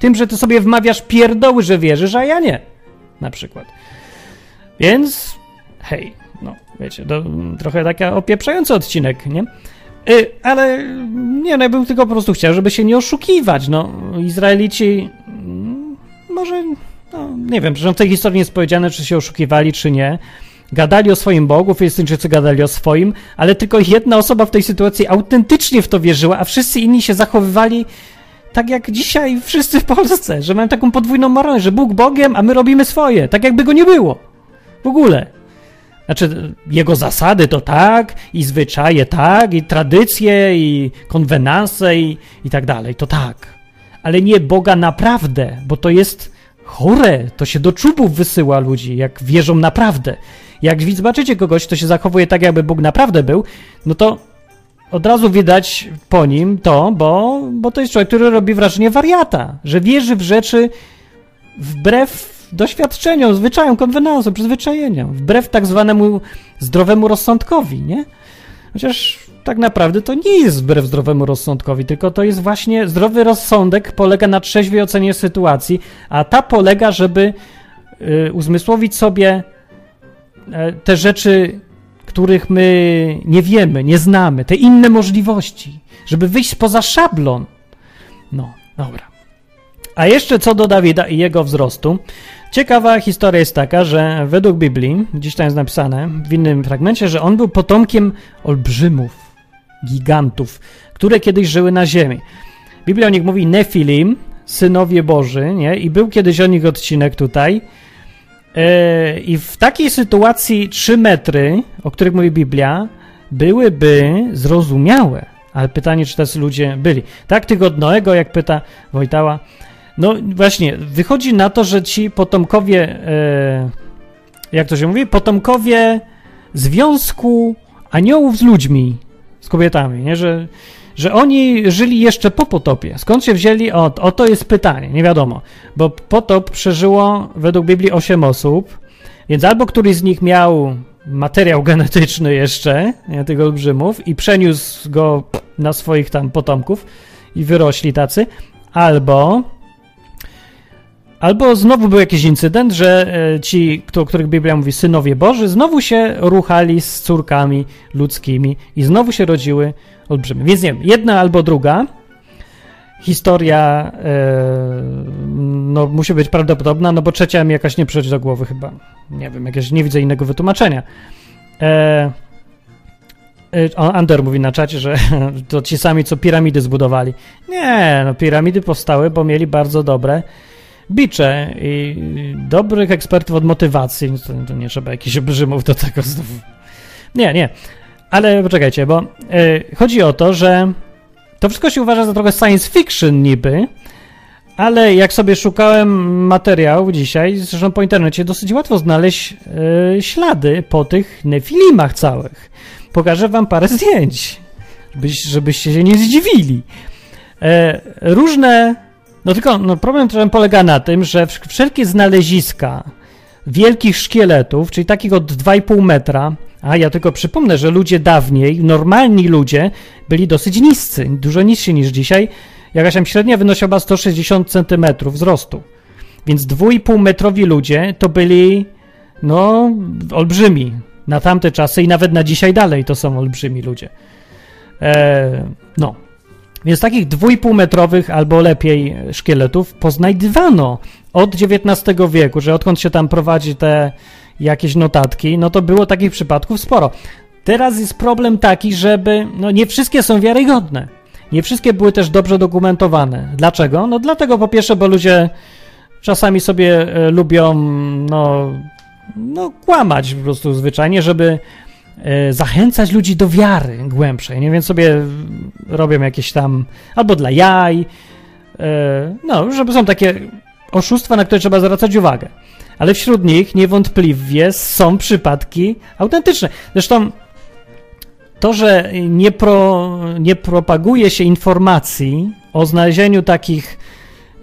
Tym, że ty sobie wmawiasz pierdoły, że wierzysz, a ja nie na przykład. Więc hej, no wiecie, to trochę taki opieprzający odcinek, nie? Y, ale nie, no ja bym tylko po prostu chciał, żeby się nie oszukiwać, no. Izraelici mm, może, no nie wiem, że w tej historii nie jest powiedziane, czy się oszukiwali, czy nie. Gadali o swoim Bogu, Filistyńczycy gadali o swoim, ale tylko jedna osoba w tej sytuacji autentycznie w to wierzyła, a wszyscy inni się zachowywali tak jak dzisiaj wszyscy w Polsce, że mają taką podwójną moralność, że Bóg Bogiem, a my robimy swoje, tak jakby go nie było. W ogóle. Znaczy, jego zasady to tak, i zwyczaje tak, i tradycje, i konwenanse, i, i tak dalej, to tak. Ale nie Boga naprawdę, bo to jest chore, to się do czubów wysyła ludzi, jak wierzą naprawdę. Jak zobaczycie kogoś, kto się zachowuje tak, jakby Bóg naprawdę był, no to od razu widać po nim to, bo, bo to jest człowiek, który robi wrażenie wariata, że wierzy w rzeczy wbrew doświadczeniom, zwyczajom, konwenansom, przyzwyczajeniom, wbrew tak zwanemu zdrowemu rozsądkowi, nie? Chociaż tak naprawdę to nie jest wbrew zdrowemu rozsądkowi, tylko to jest właśnie zdrowy rozsądek polega na trzeźwej ocenie sytuacji, a ta polega, żeby y, uzmysłowić sobie e, te rzeczy, których my nie wiemy, nie znamy, te inne możliwości, żeby wyjść poza szablon. No, dobra. A jeszcze co do Dawida i jego wzrostu. Ciekawa historia jest taka, że według Biblii, gdzieś tam jest napisane w innym fragmencie, że on był potomkiem olbrzymów, gigantów, które kiedyś żyły na ziemi. Biblia o nich mówi Nefilim, synowie Boży, nie? I był kiedyś o nich odcinek tutaj. Yy, I w takiej sytuacji 3 metry, o których mówi Biblia, byłyby zrozumiałe. Ale pytanie, czy tacy ludzie byli. Tak tygodnioego, jak pyta Wojtała. No właśnie, wychodzi na to, że ci potomkowie, yy, jak to się mówi, potomkowie związku aniołów z ludźmi, z kobietami, nie? Że że oni żyli jeszcze po potopie. Skąd się wzięli? O, o to jest pytanie, nie wiadomo. Bo potop przeżyło według Biblii 8 osób, więc albo któryś z nich miał materiał genetyczny jeszcze, nie, tych olbrzymów, i przeniósł go na swoich tam potomków i wyrośli tacy, albo Albo znowu był jakiś incydent, że e, ci, o których Biblia mówi, synowie Boży, znowu się ruchali z córkami ludzkimi i znowu się rodziły olbrzymy. Więc nie wiem, jedna albo druga historia e, no, musi być prawdopodobna, no bo trzecia mi jakaś nie przychodzi do głowy chyba. Nie wiem, jakieś nie widzę innego wytłumaczenia. E, e Ander mówi na czacie, że to ci sami, co piramidy zbudowali. Nie, no piramidy powstały, bo mieli bardzo dobre bicze i dobrych ekspertów od motywacji. To, to nie trzeba jakichś obrzymów do tego znowu. Nie, nie. Ale poczekajcie, bo y, chodzi o to, że to wszystko się uważa za trochę science fiction niby, ale jak sobie szukałem materiału dzisiaj, zresztą po internecie, dosyć łatwo znaleźć y, ślady po tych nefilimach całych. Pokażę wam parę zdjęć, żebyś, żebyście się nie zdziwili. E, różne, no tylko no problem trochę polega na tym, że wszelkie znaleziska wielkich szkieletów, czyli takich od 2,5 metra, a ja tylko przypomnę, że ludzie dawniej, normalni ludzie, byli dosyć niscy, dużo niżsi niż dzisiaj. Jakaś tam średnia wynosiła 160 cm wzrostu. Więc 2,5 metrowi ludzie to byli, no, olbrzymi na tamte czasy i nawet na dzisiaj dalej to są olbrzymi ludzie. E, no. Więc takich 2,5 metrowych albo lepiej szkieletów poznajdywano od XIX wieku, że odkąd się tam prowadzi te jakieś notatki, no to było takich przypadków sporo. Teraz jest problem taki, żeby, no nie wszystkie są wiarygodne. Nie wszystkie były też dobrze dokumentowane. Dlaczego? No dlatego po pierwsze, bo ludzie czasami sobie e, lubią, no, no kłamać po prostu zwyczajnie, żeby zachęcać ludzi do wiary głębszej, nie? Więc sobie robią jakieś tam, albo dla jaj, e, no, żeby są takie oszustwa, na które trzeba zwracać uwagę ale wśród nich niewątpliwie są przypadki autentyczne. Zresztą to, że nie, pro, nie propaguje się informacji o znalezieniu takich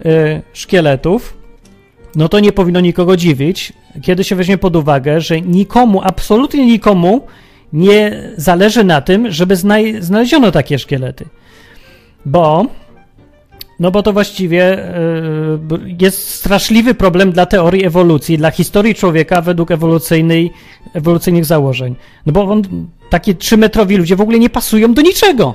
y, szkieletów, no to nie powinno nikogo dziwić, kiedy się weźmie pod uwagę, że nikomu, absolutnie nikomu nie zależy na tym, żeby znaleziono takie szkielety. Bo no bo to właściwie y, jest straszliwy problem dla teorii ewolucji, dla historii człowieka według ewolucyjnej, ewolucyjnych założeń. No bo on, takie trzymetrowi ludzie w ogóle nie pasują do niczego.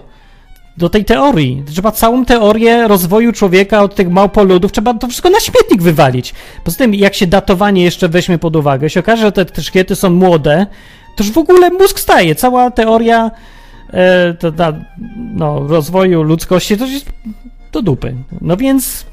Do tej teorii. Trzeba całą teorię rozwoju człowieka od tych małpoludów, trzeba to wszystko na śmietnik wywalić. Poza tym, jak się datowanie jeszcze weźmie pod uwagę, się okaże, że te, te szkielety są młode, to już w ogóle mózg staje. Cała teoria e, to, ta, no, rozwoju ludzkości to jest do dupy. No więc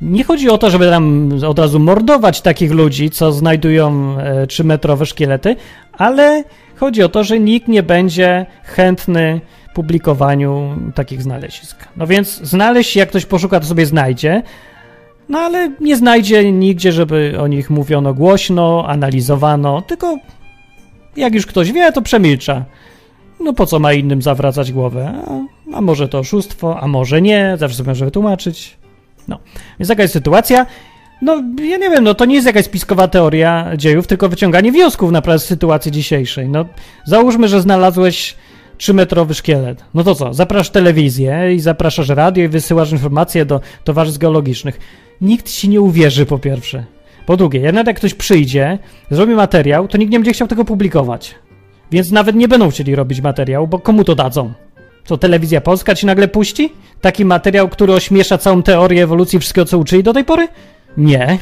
nie chodzi o to, żeby tam od razu mordować takich ludzi, co znajdują e, trzymetrowe szkielety, ale chodzi o to, że nikt nie będzie chętny publikowaniu takich znalezisk. No więc znaleźć, jak ktoś poszuka, to sobie znajdzie, no ale nie znajdzie nigdzie, żeby o nich mówiono głośno, analizowano, tylko jak już ktoś wie, to przemilcza. No po co ma innym zawracać głowę? A, może to oszustwo, a może nie, zawsze sobie może wytłumaczyć. No, więc taka jest sytuacja. No, ja nie wiem, no to nie jest jakaś spiskowa teoria dziejów, tylko wyciąganie wniosków na z sytuacji dzisiejszej. No, załóżmy, że znalazłeś trzymetrowy szkielet. No to co? Zapraszasz telewizję i zapraszasz radio i wysyłasz informacje do towarzystw geologicznych. Nikt ci nie uwierzy po pierwsze. Po drugie, jednak jak ktoś przyjdzie, zrobi materiał, to nikt nie będzie chciał tego publikować. Więc nawet nie będą chcieli robić materiału, bo komu to dadzą? Co, telewizja polska ci nagle puści? Taki materiał, który ośmiesza całą teorię ewolucji, wszystkiego, co uczyli do tej pory? Nie.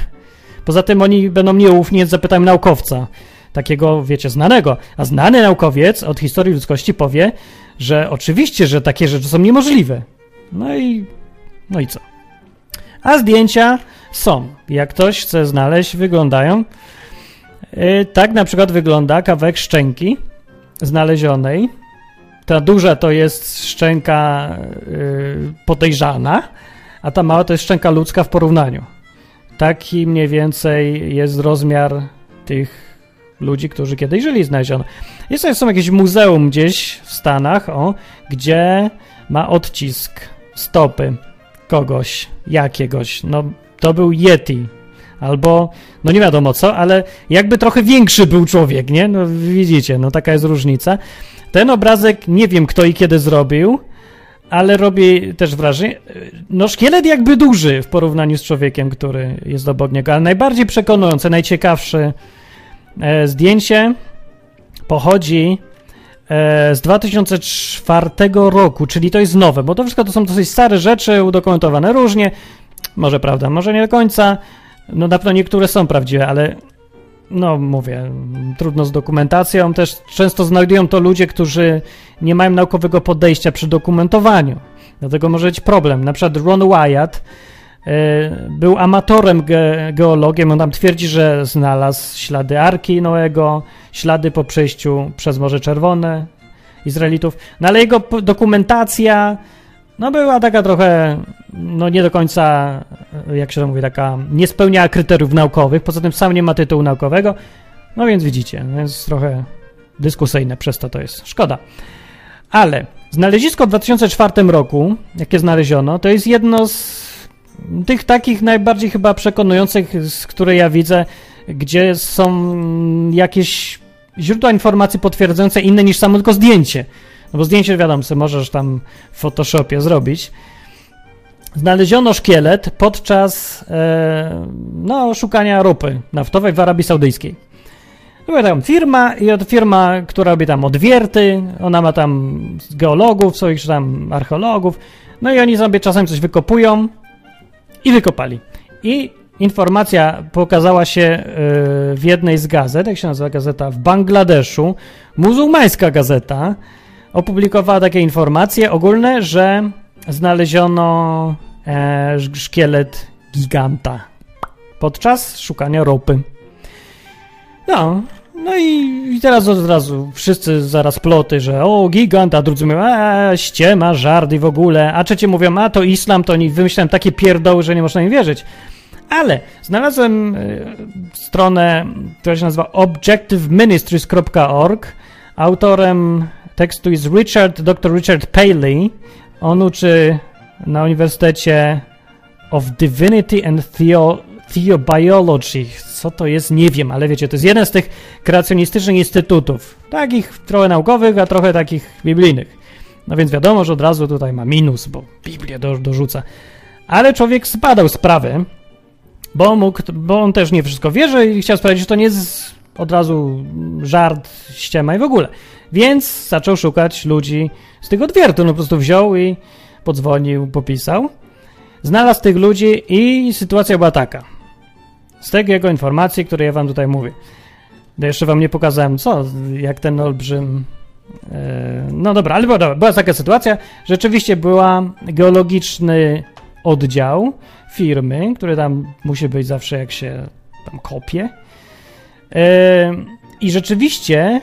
Poza tym oni będą nieufni, więc zapytają naukowca, takiego, wiecie, znanego. A znany naukowiec od historii ludzkości powie, że oczywiście, że takie rzeczy są niemożliwe. No i, no i co? A zdjęcia są. Jak ktoś chce znaleźć, wyglądają. Yy, tak na przykład wygląda kawałek szczęki znalezionej. Ta duża to jest szczęka yy, podejrzana, a ta mała to jest szczęka ludzka w porównaniu. Taki mniej więcej jest rozmiar tych ludzi, którzy kiedyś żyli znaleziono. Jest są jakieś muzeum gdzieś w Stanach, o, gdzie ma odcisk stopy kogoś, jakiegoś. No, to był Yeti. Albo, no nie wiadomo co, ale jakby trochę większy był człowiek, nie? No widzicie, no taka jest różnica. Ten obrazek nie wiem kto i kiedy zrobił, ale robi też wrażenie. No, szkielet jakby duży w porównaniu z człowiekiem, który jest obok niego, ale najbardziej przekonujące, najciekawsze e, zdjęcie pochodzi e, z 2004 roku, czyli to jest nowe, bo to wszystko to są dosyć stare rzeczy, udokumentowane różnie. Może prawda, może nie do końca. No na pewno niektóre są prawdziwe, ale no mówię, trudno z dokumentacją. Też często znajdują to ludzie, którzy nie mają naukowego podejścia przy dokumentowaniu. Dlatego może być problem. Na przykład Ron Wyatt y, był amatorem ge geologiem. On tam twierdzi, że znalazł ślady Arki Noego, ślady po przejściu przez Morze Czerwone Izraelitów. No ale jego dokumentacja no była taka trochę, no nie do końca, jak się to mówi, taka nie spełniała kryteriów naukowych, poza tym sam nie ma tytułu naukowego, no więc widzicie, więc trochę dyskusyjne przez to to jest. Szkoda. Ale znalezisko w 2004 roku, jakie znaleziono, to jest jedno z tych takich najbardziej chyba przekonujących, z które ja widzę, gdzie są jakieś źródła informacji potwierdzające inne niż samo tylko zdjęcie. No bo zdjęcie, wiadomo, sobie możesz tam w Photoshopie zrobić. Znaleziono szkielet podczas e, no, szukania ropy naftowej w Arabii Saudyjskiej. Była tam firma i od firma, która robi tam odwierty, ona ma tam geologów, swoich tam archeologów, no i oni sobie czasem coś wykopują i wykopali. I informacja pokazała się e, w jednej z gazet, jak się nazywa gazeta, w Bangladeszu, muzułmańska gazeta, opublikowała takie informacje ogólne, że znaleziono e, szkielet giganta podczas szukania ropy. No, no i, teraz od razu wszyscy zaraz ploty, że o, gigant, a drudzy mówią, a, ściema, żart i w ogóle, a trzeci mówią, a to islam, to oni wymyślałem takie pierdoły, że nie można im wierzyć. Ale znalazłem y, stronę, która się nazywa objectiveministries.org. Autorem tekstu jest Richard, dr Richard Paley. On uczy na Uniwersytecie of Divinity and Theo, Theobiology. Co to jest? Nie wiem, ale wiecie, to jest jeden z tych kreacjonistycznych instytutów. Takich trochę naukowych, a trochę takich biblijnych. No więc wiadomo, że od razu tutaj ma minus, bo Biblię do, dorzuca. Ale człowiek zbadał sprawę, bo, mógł, bo on też nie wszystko wierzy i chciał sprawdzić, że to nie jest od razu żart, ściema i w ogóle. Więc zaczął szukać ludzi z tych odwiertu. No po prostu wziął i podzwonił, popisał. Znalazł tych ludzi i sytuacja była taka. Z tego jego informacji, które ja wam tutaj mówię. No jeszcze wam nie pokazałem, co, jak ten olbrzym... E, no dobra, ale była, była taka sytuacja. Rzeczywiście była geologiczny oddział firmy, który tam musi być zawsze, jak się tam kopie. E, I rzeczywiście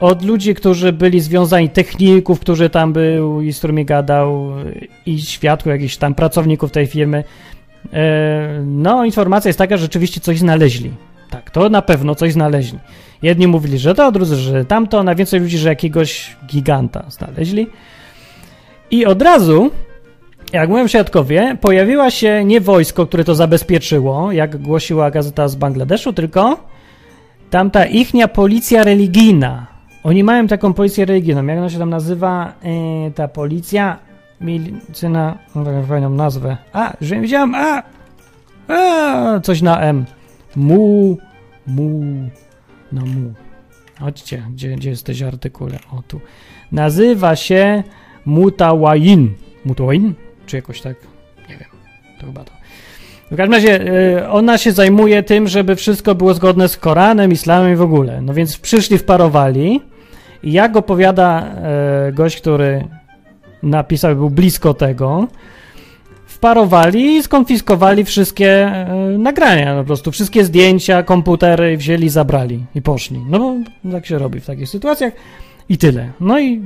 od ludzi, którzy byli związani, techników, którzy tam był i z którymi gadał, i światło jakichś tam pracowników tej firmy. E, no, informacja jest taka, że rzeczywiście coś znaleźli. Tak, to na pewno coś znaleźli. Jedni mówili, że to, drudzy, że tamto, na więcej ludzi, że jakiegoś giganta znaleźli. I od razu, jak mówią świadkowie, pojawiła się nie wojsko, które to zabezpieczyło, jak głosiła gazeta z Bangladeszu, tylko tamta ichnia policja religijna, oni mają taką policję religijną. Jak ona się tam nazywa? Yy, ta policja milicyjna, no taką fajną nazwę. A, że widziałem, a, a, coś na M. Mu, mu, no mu. Chodźcie, gdzie, gdzie jesteś artykule? O tu. Nazywa się Mutawain. Mutawain? Czy jakoś tak? Nie wiem. To chyba to. W każdym razie y, ona się zajmuje tym, żeby wszystko było zgodne z Koranem, Islamem i w ogóle. No więc przyszli, wparowali i jak opowiada y, gość, który napisał, był blisko tego, wparowali i skonfiskowali wszystkie y, nagrania, no po prostu wszystkie zdjęcia, komputery wzięli, zabrali i poszli. No bo tak się robi w takich sytuacjach i tyle. No i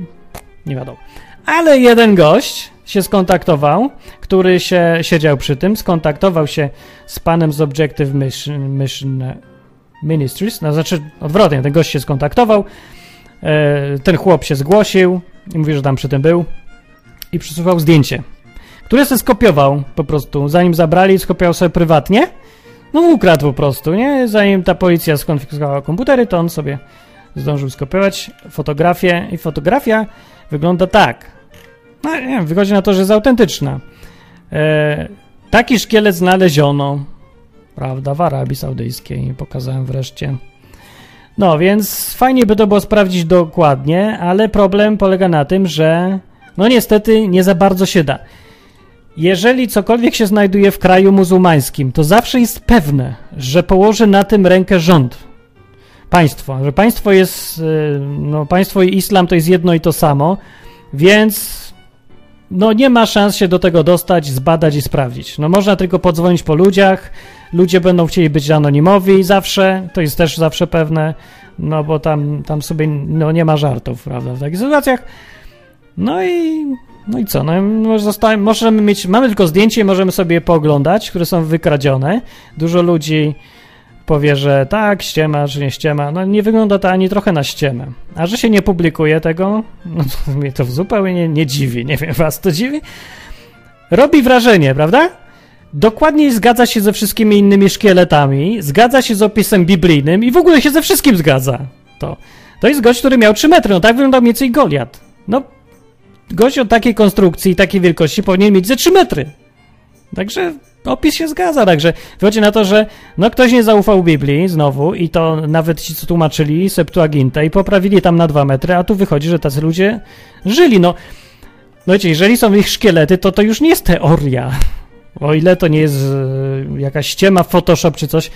nie wiadomo. Ale jeden gość się skontaktował, który się siedział przy tym, skontaktował się z panem z Objective Mission, Mission Ministries, no znaczy odwrotnie, ten gość się skontaktował, e, ten chłop się zgłosił i mówi, że tam przy tym był i przesuwał zdjęcie, które sobie skopiował po prostu, zanim zabrali, skopiował sobie prywatnie, no ukradł po prostu, nie? Zanim ta policja skonfiskowała komputery, to on sobie zdążył skopiować fotografię i fotografia wygląda tak. No, nie, wychodzi na to, że jest autentyczna. E, taki szkielet znaleziono, prawda, w Arabii Saudyjskiej. Pokazałem wreszcie. No, więc fajnie by to było sprawdzić dokładnie, ale problem polega na tym, że no niestety nie za bardzo się da. Jeżeli cokolwiek się znajduje w kraju muzułmańskim, to zawsze jest pewne, że położy na tym rękę rząd. Państwo, że państwo jest, e, no państwo i islam to jest jedno i to samo, więc no nie ma szans się do tego dostać, zbadać i sprawdzić. No można tylko podzwonić po ludziach, ludzie będą chcieli być anonimowi zawsze, to jest też zawsze pewne, no bo tam, tam sobie no nie ma żartów, prawda, w takich sytuacjach. No i, no i co, no może możemy mieć, mamy tylko zdjęcie i możemy sobie je pooglądać, które są wykradzione. Dużo ludzi powie, że tak, ściema, czy nie ściema. No nie wygląda to ani trochę na ściemę. A że się nie publikuje tego, no to mnie to zupełnie nie, nie dziwi. Nie wiem, was to dziwi? Robi wrażenie, prawda? Dokładnie zgadza się ze wszystkimi innymi szkieletami, zgadza się z opisem biblijnym i w ogóle się ze wszystkim zgadza. To, to jest gość, który miał 3 metry, no tak wyglądał mniej więcej Goliat. No, gość o takiej konstrukcji i takiej wielkości powinien mieć ze 3 metry. Także opis się zgadza, także wychodzi na to, że no ktoś nie zaufał Biblii znowu i to nawet ci, co tłumaczyli Septuagintę i poprawili tam na dwa metry, a tu wychodzi, że tacy ludzie żyli, no. No wiecie, jeżeli są ich szkielety, to to już nie jest teoria. O ile to nie jest e, jakaś ściema Photoshop czy coś,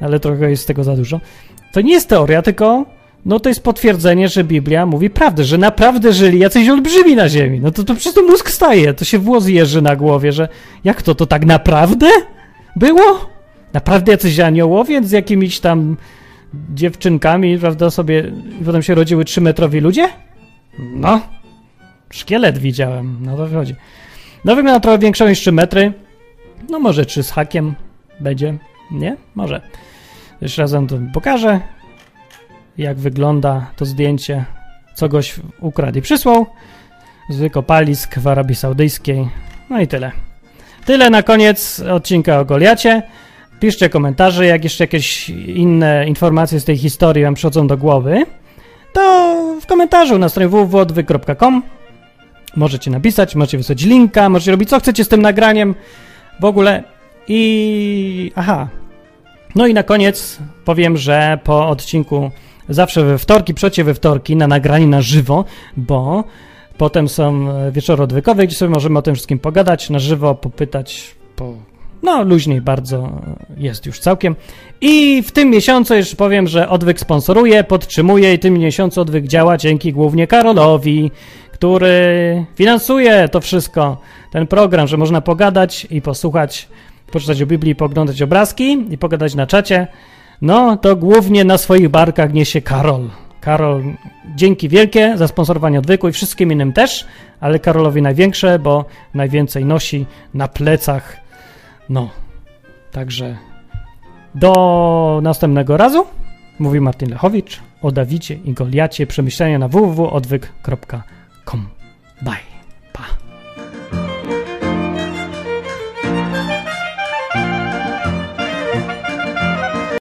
ale trochę jest tego za dużo. To nie jest teoria, tylko no to jest potwierdzenie, że Biblia mówi prawdę, że naprawdę żyli jacyś olbrzymi na ziemi. No to, to przez to mózg staje, to się włos jeży na głowie, że jak to, to tak naprawdę było? Naprawdę jacyś aniołowie z jakimiś tam dziewczynkami, prawda, sobie potem się rodziły trzymetrowi ludzie? No, szkielet widziałem, no to wychodzi. No wygląda trochę większą niż 3 metry, no może 3 z hakiem będzie, nie? Może. Jeszcze razem to pokażę jak wygląda to zdjęcie, co goś ukradł i przysłał z wykopalisk w Arabii Saudyjskiej. No i tyle. Tyle na koniec odcinka o Goliacie. Piszcie komentarze, jak jeszcze jakieś inne informacje z tej historii wam przychodzą do głowy, to w komentarzu na stronie www.odwy.com możecie napisać, możecie wysłać linka, możecie robić co chcecie z tym nagraniem w ogóle i... aha. No i na koniec powiem, że po odcinku zawsze we wtorki, przecie we wtorki na nagranie na żywo, bo potem są e, wieczory odwykowe, gdzie sobie możemy o tym wszystkim pogadać, na żywo popytać, po, no luźniej bardzo e, jest już całkiem. I w tym miesiącu jeszcze powiem, że odwyk sponsoruje, podtrzymuje i tym miesiącu odwyk działa dzięki głównie Karolowi, który finansuje to wszystko, ten program, że można pogadać i posłuchać, poczytać o Biblii, poglądać obrazki i pogadać na czacie. No, to głównie na swoich barkach niesie Karol. Karol, dzięki wielkie za sponsorowanie odwyku i wszystkim innym też, ale Karolowi największe, bo najwięcej nosi na plecach. No, także do następnego razu. Mówi Martin Lechowicz o Dawidzie i Goliacie. Przemyślenia na www.odwyk.com. Bye.